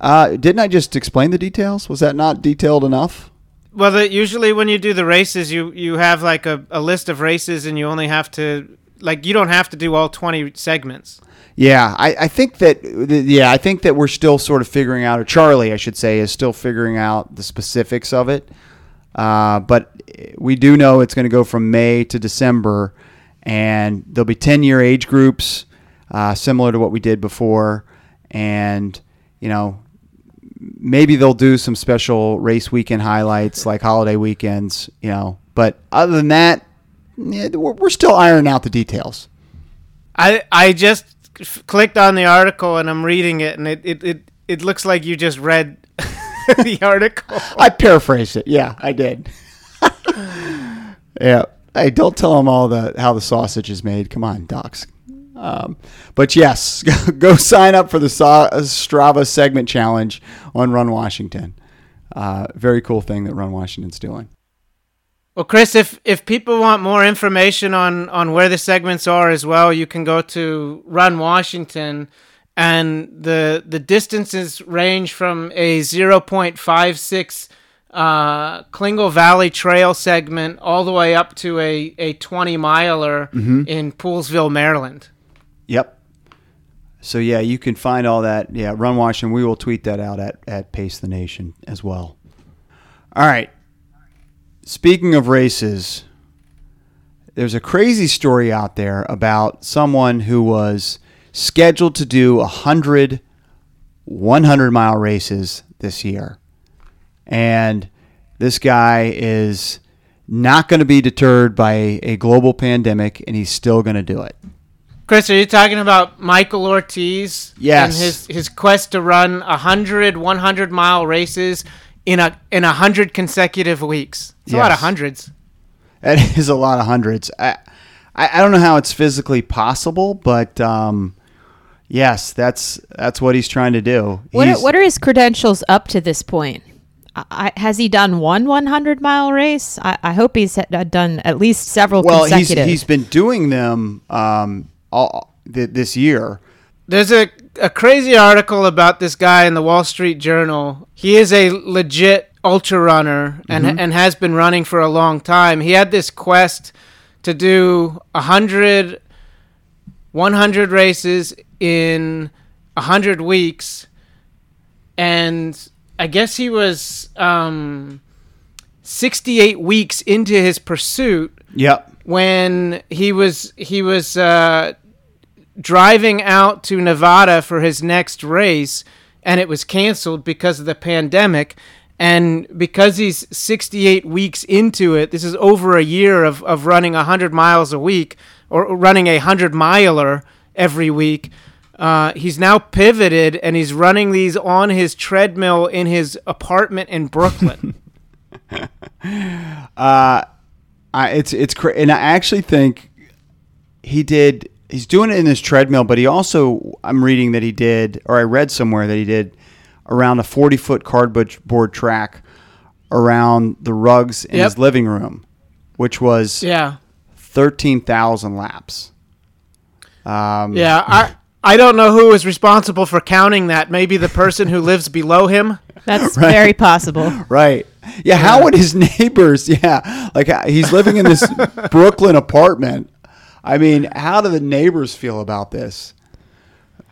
Uh, didn't I just explain the details? Was that not detailed enough? Well, the, usually when you do the races, you you have like a, a list of races, and you only have to like you don't have to do all twenty segments. Yeah, I, I think that yeah, I think that we're still sort of figuring out, or Charlie, I should say, is still figuring out the specifics of it. Uh, but we do know it's going to go from May to December, and there'll be ten year age groups, uh, similar to what we did before, and you know maybe they'll do some special race weekend highlights like holiday weekends, you know. But other than that, yeah, we're, we're still ironing out the details. I I just clicked on the article and I'm reading it, and it it it, it looks like you just read [LAUGHS] the article. I paraphrased it. Yeah, I did. [LAUGHS] yeah. Hey, don't tell them all the how the sausage is made. Come on, docs. Um, but yes, [LAUGHS] go sign up for the Strava segment challenge on Run Washington. Uh, very cool thing that Run Washington's doing. Well, Chris, if if people want more information on on where the segments are as well, you can go to Run Washington, and the the distances range from a zero point five six uh, Klingle Valley Trail segment all the way up to a, a 20 miler in Poolesville, Maryland. Yep. So yeah, you can find all that. Yeah, Run Wash, and we will tweet that out at at Pace the Nation as well. All right. Speaking of races, there's a crazy story out there about someone who was scheduled to do 100 100 mile races this year. And this guy is not going to be deterred by a, a global pandemic and he's still going to do it. Chris, are you talking about Michael Ortiz? Yes. And his, his quest to run 100, 100 mile races in a in 100 consecutive weeks. It's a lot of hundreds. That [LAUGHS] is a lot of hundreds. I, I, I don't know how it's physically possible, but um, yes, that's that's what he's trying to do. What are, He's- what are his credentials up to this point? I, I, has he done one 100 mile race? I, I hope he's done at least several well, he's he's been doing them um, all th- this year. There's a, a crazy article about this guy in the Wall Street Journal. He is a legit ultra runner and and has been running for a long time. He had this quest to do 100 100 races in 100 weeks and I guess he was um 68 weeks into his pursuit Yep. when he was he was uh, driving out to Nevada for his next race, and it was canceled because of the pandemic. And because he's 68 weeks into it, this is over a year of, of running 100 miles a week or running a 100 miler every week. Uh, he's now pivoted and he's running these on his treadmill in his apartment in Brooklyn. [LAUGHS] I, it's it's cra- and I actually think he did. He's doing it in his treadmill, but he also I'm reading that he did, or I read somewhere that he did around a 40 foot cardboard track around the rugs in his living room, which was yeah. 13,000 laps. Um, Yeah, I I don't know who is responsible for counting that. Maybe the person who lives below him. [LAUGHS] That's very possible. Right. Yeah. How would his [LAUGHS] neighbors? Yeah. Like uh, he's living in this [LAUGHS] Brooklyn apartment. I mean, how do the neighbors feel about this?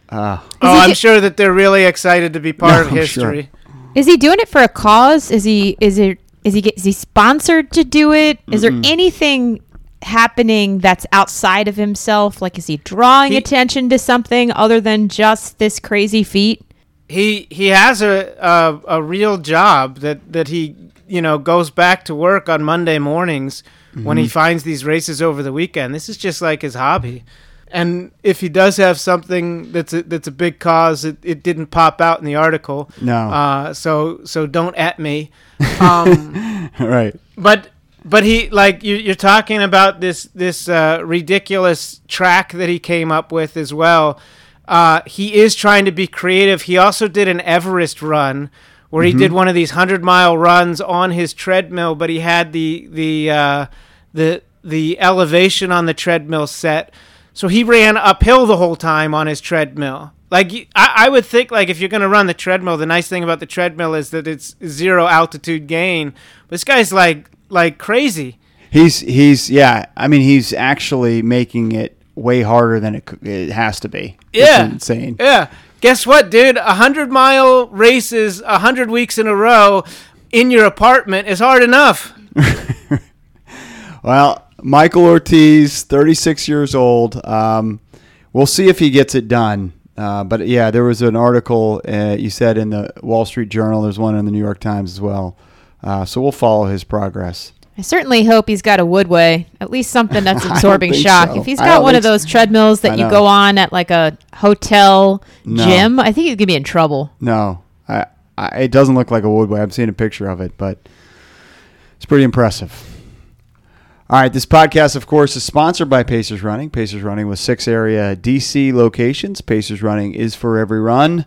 Uh, Oh, I'm get- sure that they're really excited to be part No, of I'm history. Is he doing it for a cause? Is he is it is he get, is he sponsored to do it? Is there anything happening that's outside of himself? Like is he drawing He- attention to something other than just this crazy feat? He he has a, a a real job that that he you know goes back to work on Monday mornings when he finds these races over the weekend. This is just like his hobby. And if he does have something that's a, that's a big cause, it, it didn't pop out in the article. No. Uh, so so don't at me. [LAUGHS] Um, right. but but he like you, you're talking about this this uh, ridiculous track that he came up with as well. Uh, he is trying to be creative. He also did an Everest run where he did one of these hundred mile runs on his treadmill, but he had the the uh, the the elevation on the treadmill set, so he ran uphill the whole time on his treadmill. Like I, I would think, like if you're gonna run the treadmill, the nice thing about the treadmill is that it's zero altitude gain. This guy's like like crazy. He's he's yeah. I mean, he's actually making it way harder than it, it has to be. It's Yeah. insane. Yeah. Guess what, dude? A hundred mile races, a hundred weeks in a row, in your apartment is hard enough. [LAUGHS] Well, Michael Ortiz, 36 years old. Um, we'll see if he gets it done. Uh, but yeah, there was an article uh, you said in the Wall Street Journal. There's one in the New York Times as well. Uh, so we'll follow his progress. I certainly hope he's got a woodway, at least something that's [LAUGHS] absorbing shock. so. If he's got one of so. those treadmills that you go on at like a hotel No. gym, I think he's gonna be in trouble. No, I, I, it doesn't look like a woodway. I've seen a picture of it, but it's pretty impressive. All right, this podcast, of course, is sponsored by Pacers Running. Pacers Running with six area DC locations. Pacers Running is for every run.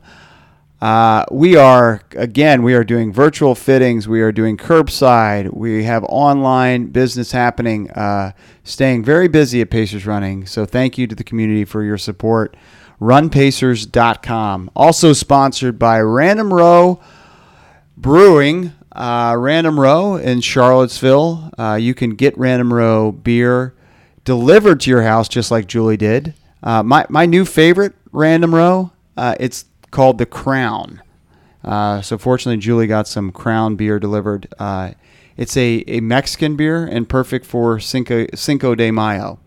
Uh, we are again, we are doing virtual fittings. We are doing curbside. We have online business happening. Uh, staying very busy at Pacers Running. So thank you to the community for your support. RunPacers.com. Also sponsored by Random Row Brewing uh, Random Row in Charlottesville. Uh, you can get Random Row beer delivered to your house, just like Julie did. Uh, my my new favorite Random Row. Uh, it's called the Crown. Uh, so fortunately, Julie got some Crown beer delivered. Uh, it's a, a Mexican beer and perfect for Cinco, Cinco de Mayo.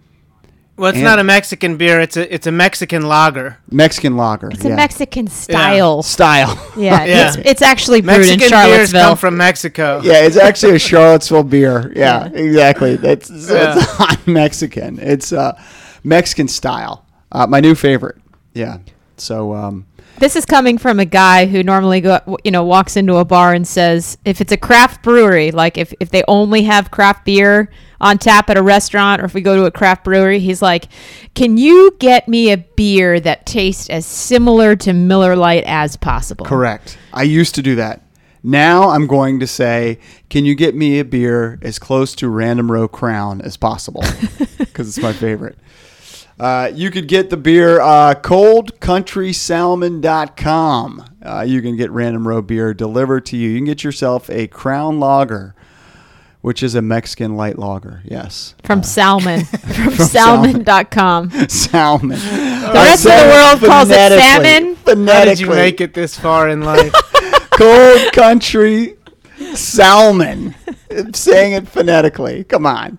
Well, it's And- not a Mexican beer. It's a it's a Mexican lager. Mexican lager. It's yeah. a Mexican style. style. Yeah, [LAUGHS] Yeah. It's, it's actually brewed Mexican in beers Charlottesville. come from Mexico. yeah, it's actually a [LAUGHS] Charlottesville beer. Yeah, exactly. That's so Yeah. it's [LAUGHS] not Mexican. It's uh, Mexican style. Uh, my new favorite. Yeah. So um, This is coming from a guy who normally go, you know, walks into a bar and says, if it's a craft brewery, like if, if they only have craft beer on tap at a restaurant or if we go to a craft brewery, he's like, can you get me a beer that tastes as similar to Miller Lite as possible? correct. I used to do that. Now I'm going to say, can you get me a beer as close to Random Row Crown as possible? [LAUGHS] Because it's my favorite. Uh, you could get the beer uh, coldcountrysalmon.com. Uh, you can get Random Row beer delivered to you. You can get yourself a Crown Lager, which is a Mexican light lager. Yes. From Salmon. [LAUGHS] From, Salmon. salmon.com. salmon. The rest of the world calls it salmon. How did you make it this far in life? [LAUGHS] Cold country salmon. Saying it phonetically. Come on.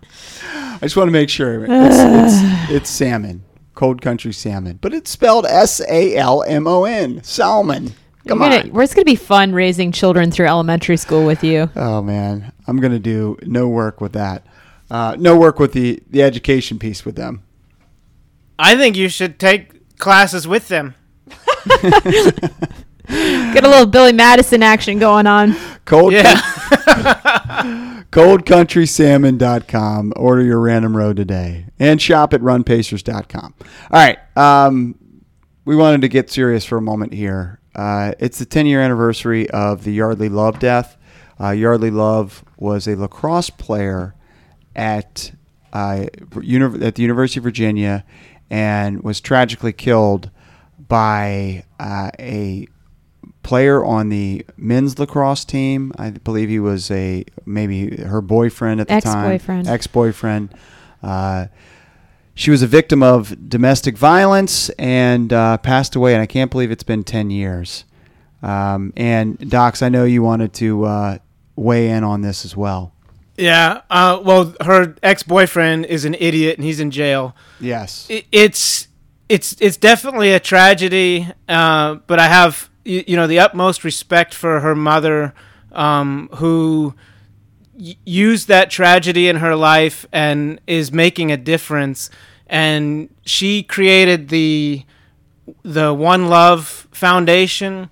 I just want to make sure it's, it's, [SIGHS] it's salmon. Cold country salmon. But it's spelled S A L M O N. Salmon. Come We're gonna- on. Where's going to be fun raising children through elementary school with you? Oh, man. I'm going to do no work with that. Uh, no work with the, the education piece with them. I think you should take classes with them. [LAUGHS] [LAUGHS] Get a little Billy Madison action going on. Cold Yeah. [LAUGHS] coldcountrysalmon.com. Order your random row today and shop at runpacers.com. All right. Um, we wanted to get serious for a moment here. Uh, it's the 10 year anniversary of the Yeardley Love death. Uh, Yeardley Love was a lacrosse player at, uh, uni- at the University of Virginia and was tragically killed by uh, a player on the men's lacrosse team. I believe he was a maybe her boyfriend at the time. Ex-boyfriend. Ex-boyfriend. Uh, she was a victim of domestic violence and uh, passed away, and I can't believe it's been ten years. Um, and Docs, I know you wanted to uh, weigh in on this as well. Yeah. Uh, well, her ex-boyfriend is an idiot and he's in jail. Yes. I- It's it's it's definitely a tragedy, uh, but I have you, you know the utmost respect for her mother, um, who y- used that tragedy in her life and is making a difference. And she created the the One Love Foundation,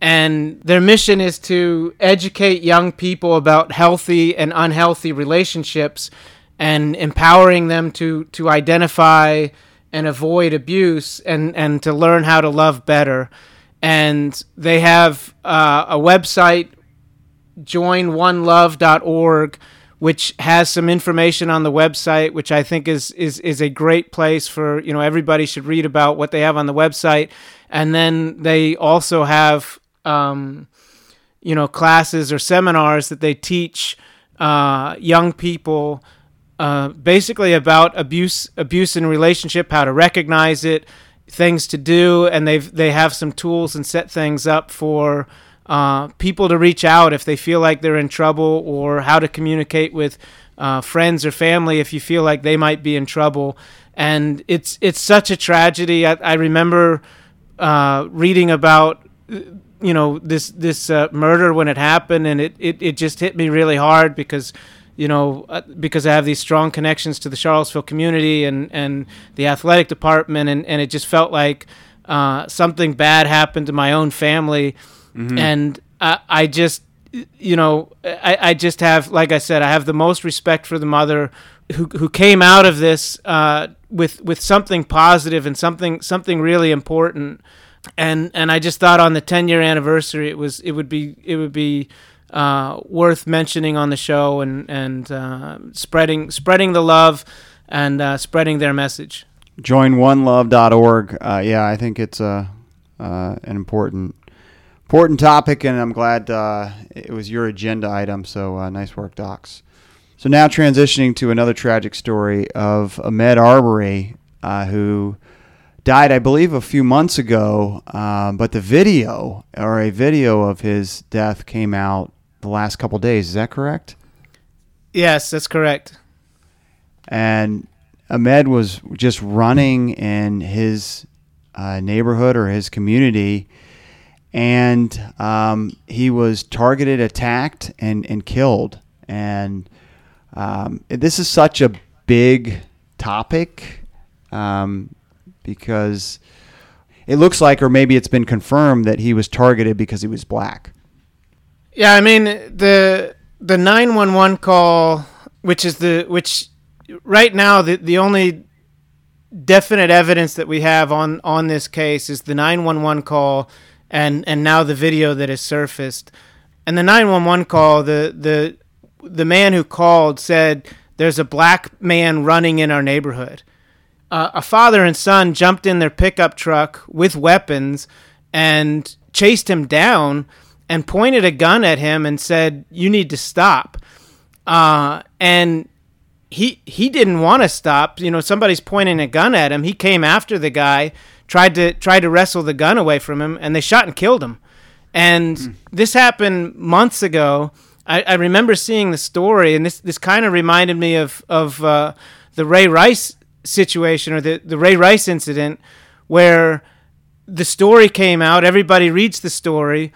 and their mission is to educate young people about healthy and unhealthy relationships and empowering them to, to identify and avoid abuse and, and to learn how to love better. And they have uh, a website, joinonelove.org, which has some information on the website, which I think is, is, is a great place for, you know, everybody should read about what they have on the website. And then they also have, um, you know, classes or seminars that they teach uh, young people uh, basically about abuse, abuse in relationship, how to recognize it, things to do, and they've they have some tools and set things up for uh, people to reach out if they feel like they're in trouble, or how to communicate with uh, friends or family if you feel like they might be in trouble. And it's it's such a tragedy. I, I remember uh, reading about you know this this uh, murder when it happened, and it, it, it just hit me really hard because you know uh, because I have these strong connections to the Charlottesville community and and the athletic department, and and it just felt like uh, something bad happened to my own family, and I, I just you know I, I just have like I said I have the most respect for the mother who who came out of this uh, with with something positive and something something really important. And and I just thought on the 10 year anniversary it was it would be it would be uh, worth mentioning on the show and and uh, spreading spreading the love and uh, spreading their message. joinonelove.org. Uh, yeah, I think it's a uh, an important important topic, and I'm glad uh, it was your agenda item. So uh, nice work, Docs. So now transitioning to another tragic story of Ahmaud Arbery, uh, who died, I believe, a few months ago. Um, but the video or a video of his death came out the last couple days. Is that correct? Yes, that's correct. And Ahmaud was just running in his uh, neighborhood or his community, and um, he was targeted, attacked, and, and killed. And um, this is such a big topic um, because it looks like, or maybe it's been confirmed, that he was targeted because he was black. Yeah, I mean the the nine one one call, which is the which right now the the only definite evidence that we have on on this case is the 911 call and and now the video that has surfaced. And the 911 call the the the man who called said there's a black man running in our neighborhood. Uh, a father and son jumped in their pickup truck with weapons and chased him down and pointed a gun at him and said you need to stop uh, and he he didn't want to stop. You know, somebody's pointing a gun at him. He came after the guy, tried to tried to wrestle the gun away from him, and they shot and killed him. And mm. this happened months ago. I, I, remember seeing the story, and this this kind of reminded me of of uh, the Ray Rice situation or the the Ray Rice incident, where the story came out. Everybody reads the story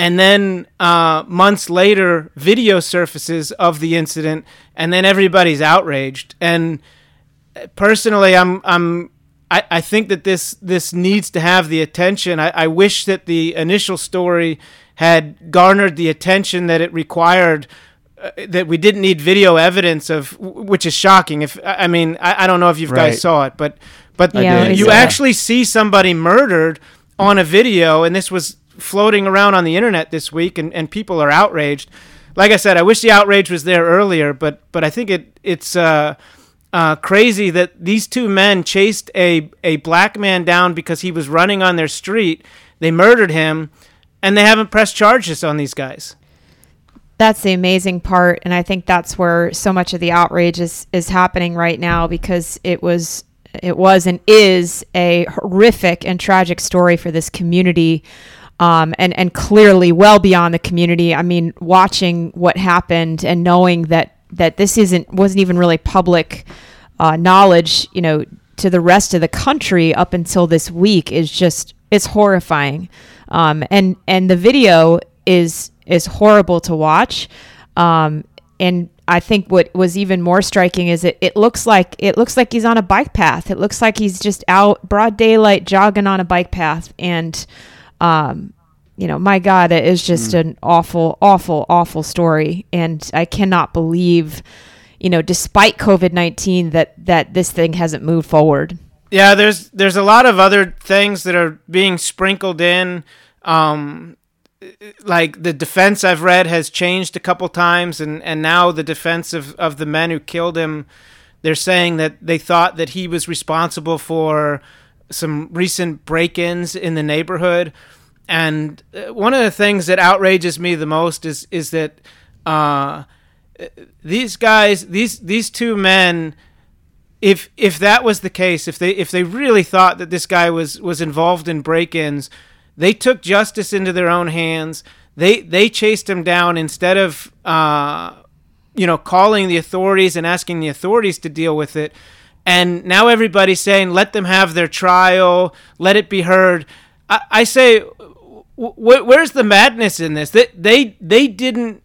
and then uh, months later, video surfaces of the incident, and then everybody's outraged. And personally, I'm I'm I, I think that this this needs to have the attention. I, I wish that the initial story had garnered the attention that it required. Uh, that we didn't need video evidence of, which is shocking. If I mean, I, I don't know if you right. guys saw it, but but yeah, you actually see somebody murdered on a video, and this was floating around on the internet this week, and, and people are outraged. Like I said, I wish the outrage was there earlier, but but I think it it's uh, uh, crazy that these two men chased a a black man down because he was running on their street. They murdered him, and they haven't pressed charges on these guys. That's the amazing part, and I think that's where so much of the outrage is is happening right now because it was it was and is a horrific and tragic story for this community um, and and clearly well beyond the community. I mean, watching what happened and knowing that that this isn't wasn't even really public uh, knowledge, you know, to the rest of the country up until this week is just it's horrifying. Um, and and the video is is horrible to watch. Um, and I think what was even more striking is it, it looks like it looks like he's on a bike path. It looks like he's just out broad daylight jogging on a bike path and um, you know, my God, it is just mm. an awful, awful, awful story, and I cannot believe, you know, despite COVID nineteen, that that this thing hasn't moved forward. Yeah, there's there's a lot of other things that are being sprinkled in. Um, like the defense I've read has changed a couple times, and and now the defense of of the men who killed him, they're saying that they thought that he was responsible for some recent break-ins in the neighborhood. And uh, one of the things that outrages me the most is is that uh, these guys, these these two men, if if that was the case, if they if they really thought that this guy was was involved in break-ins, they took justice into their own hands. They they chased him down instead of uh, you know calling the authorities and asking the authorities to deal with it and now everybody's saying let them have their trial, let it be heard. I, I say, where's the madness in this? They they they didn't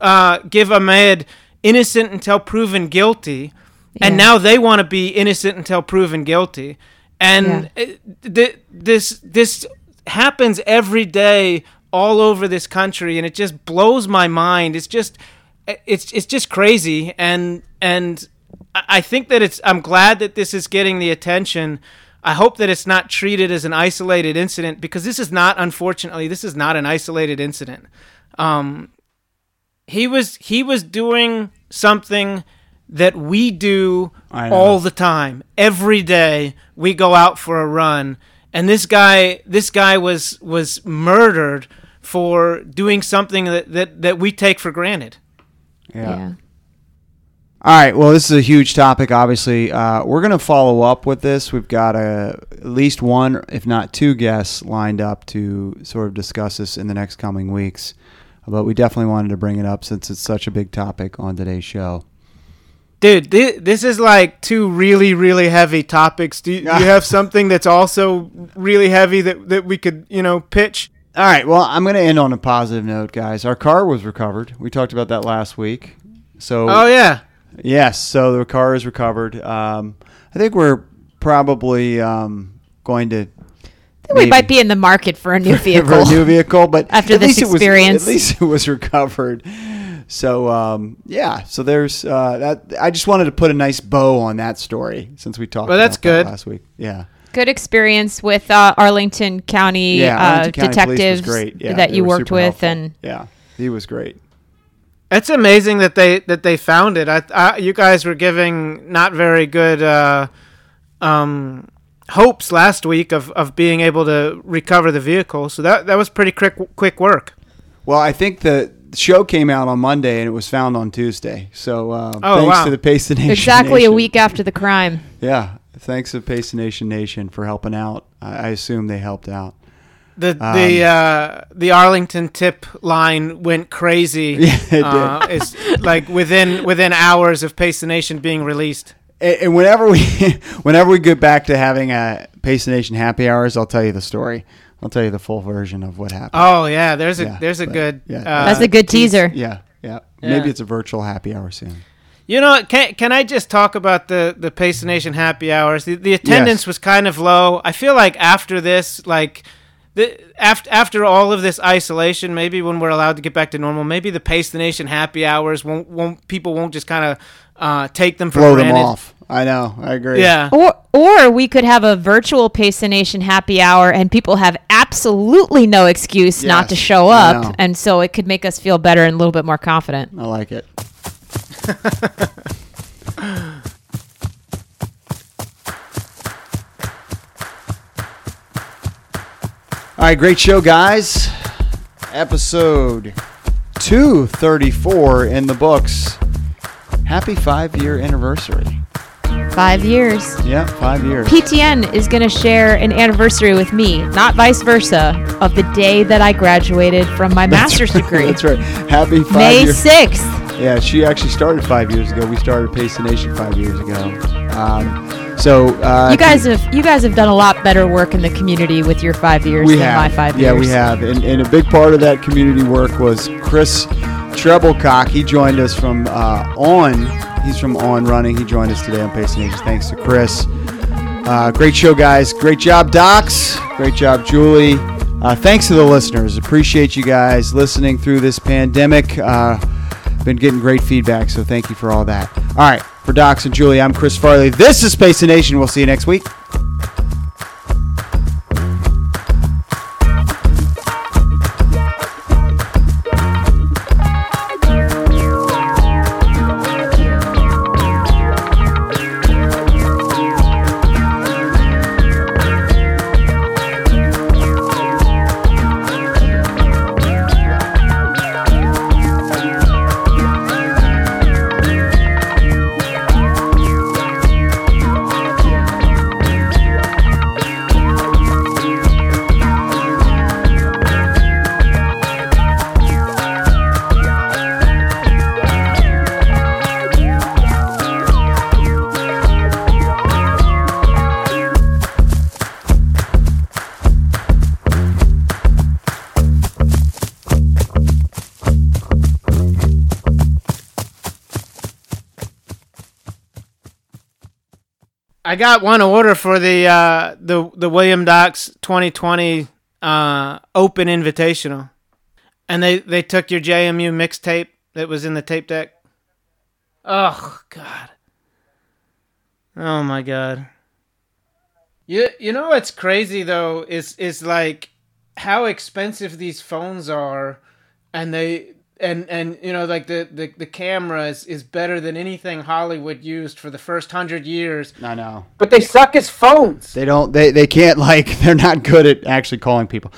uh, give Ahmaud innocent until proven guilty, yeah. and now they want to be innocent until proven guilty. And yeah. th- this this happens every day all over this country, and it just blows my mind. It's just it's it's just crazy, and and I think that it's. I'm glad that this is getting the attention. I hope that it's not treated as an isolated incident because this is not, unfortunately, this is not an isolated incident. Um, he was he was doing something that we do all the time. Every day we go out for a run, and this guy this guy was was murdered for doing something that, that, that we take for granted. Yeah. All right. Well, this is a huge topic. Obviously, uh, we're going to follow up with this. We've got a, at least one, if not two, guests lined up to sort of discuss this in the next coming weeks. But we definitely wanted to bring it up since it's such a big topic on today's show. Dude, thi- this is like two really, really heavy topics. Do you, do you have [LAUGHS] something that's also really heavy that, that we could, you know, pitch? All right. Well, I'm going to end on a positive note, guys. Our car was recovered. We talked about that last week. So, Oh, yeah. Yes. So the car is recovered. Um, I think we're probably um, going to. I we maybe- might be in the market for a new vehicle. [LAUGHS] for a new vehicle, but [LAUGHS] After at this least it was- experience. at least it was [LAUGHS] recovered. So um, yeah, so there's uh, that. I just wanted to put a nice bow on that story since we talked. Well, that's about that good. last week. Yeah, Good experience with uh, Arlington County, yeah. uh, Arlington County Police was detectives great. Yeah, that they you were worked super with, helpful. and yeah, he was great. It's amazing that they that they found it. I, I you guys were giving not very good uh, um, hopes last week of, of being able to recover the vehicle. So that that was pretty quick quick work. Well, I think the show came out on Monday and it was found on Tuesday. So uh, Oh, thanks wow. to the Pace Nation. exactly a week after the crime. Yeah, thanks to Pace Nation Nation for helping out. I, I assume they helped out. The the uh, the Arlington tip line went crazy. [LAUGHS] Yeah, it did. Uh, it's like within within hours of Pace the Nation being released. And, and whenever we [LAUGHS] whenever we get back to having a Pace the Nation happy hours, I'll tell you the story. I'll tell you the full version of what happened. Oh yeah, there's a Yeah, there's a but- good. yeah. uh, That's a good teaser. yeah, yeah, Yeah. Maybe it's a virtual happy hour soon. You know, can can I just talk about the the Pace the Nation happy hours? The, the attendance Yes. was kind of low. I feel like after this, like the after after all of this isolation, maybe when we're allowed to get back to normal, maybe the Pace the Nation happy hours won't won't people won't just kind of uh, take them for Blow them off. I know. I agree. Yeah. Or, or we could have a virtual Pace the Nation happy hour, and people have absolutely no excuse not to show up, and so it could make us feel better and a little bit more confident. I like it. [LAUGHS] [LAUGHS] All right, great show, guys. Episode 234 in the books. Happy five year anniversary. Five years. Yeah, five years. PTN is going to share an anniversary with me, not vice versa, of the day that I graduated from my [LAUGHS] master's degree. That's right. Happy five May years. 6th. Yeah, she actually started five years ago. We started Pace the Nation five years ago. Um, so uh, You guys have you guys have done a lot better work in the community with your five years we than have, my five yeah, years. we have, and, and a big part of that community work was Chris Treblecock. He joined us from uh, On. He's from On Running. He joined us today on Pace the Nation. Thanks to Chris. Uh, great show, guys. Great job, Docs. Great job, Julie. Uh, thanks to the listeners. Appreciate you guys listening through this pandemic. Uh, been getting great feedback, so thank you for all that. All right, for Docs and Julie, I'm Chris Farley. This is Space Nation. We'll see you next week. Got one order for the uh, the the William Docs 2020 uh, Open Invitational, and they they took your JMU mixtape that was in the tape deck. Oh God. Oh my God. You you know what's crazy though is is like how expensive these phones are, and they and and you know like the the, the camera is, is better than anything Hollywood used for the first hundred years. I know. But they suck as phones. They don't. They, they can't like. [LAUGHS] They're not good at actually calling people.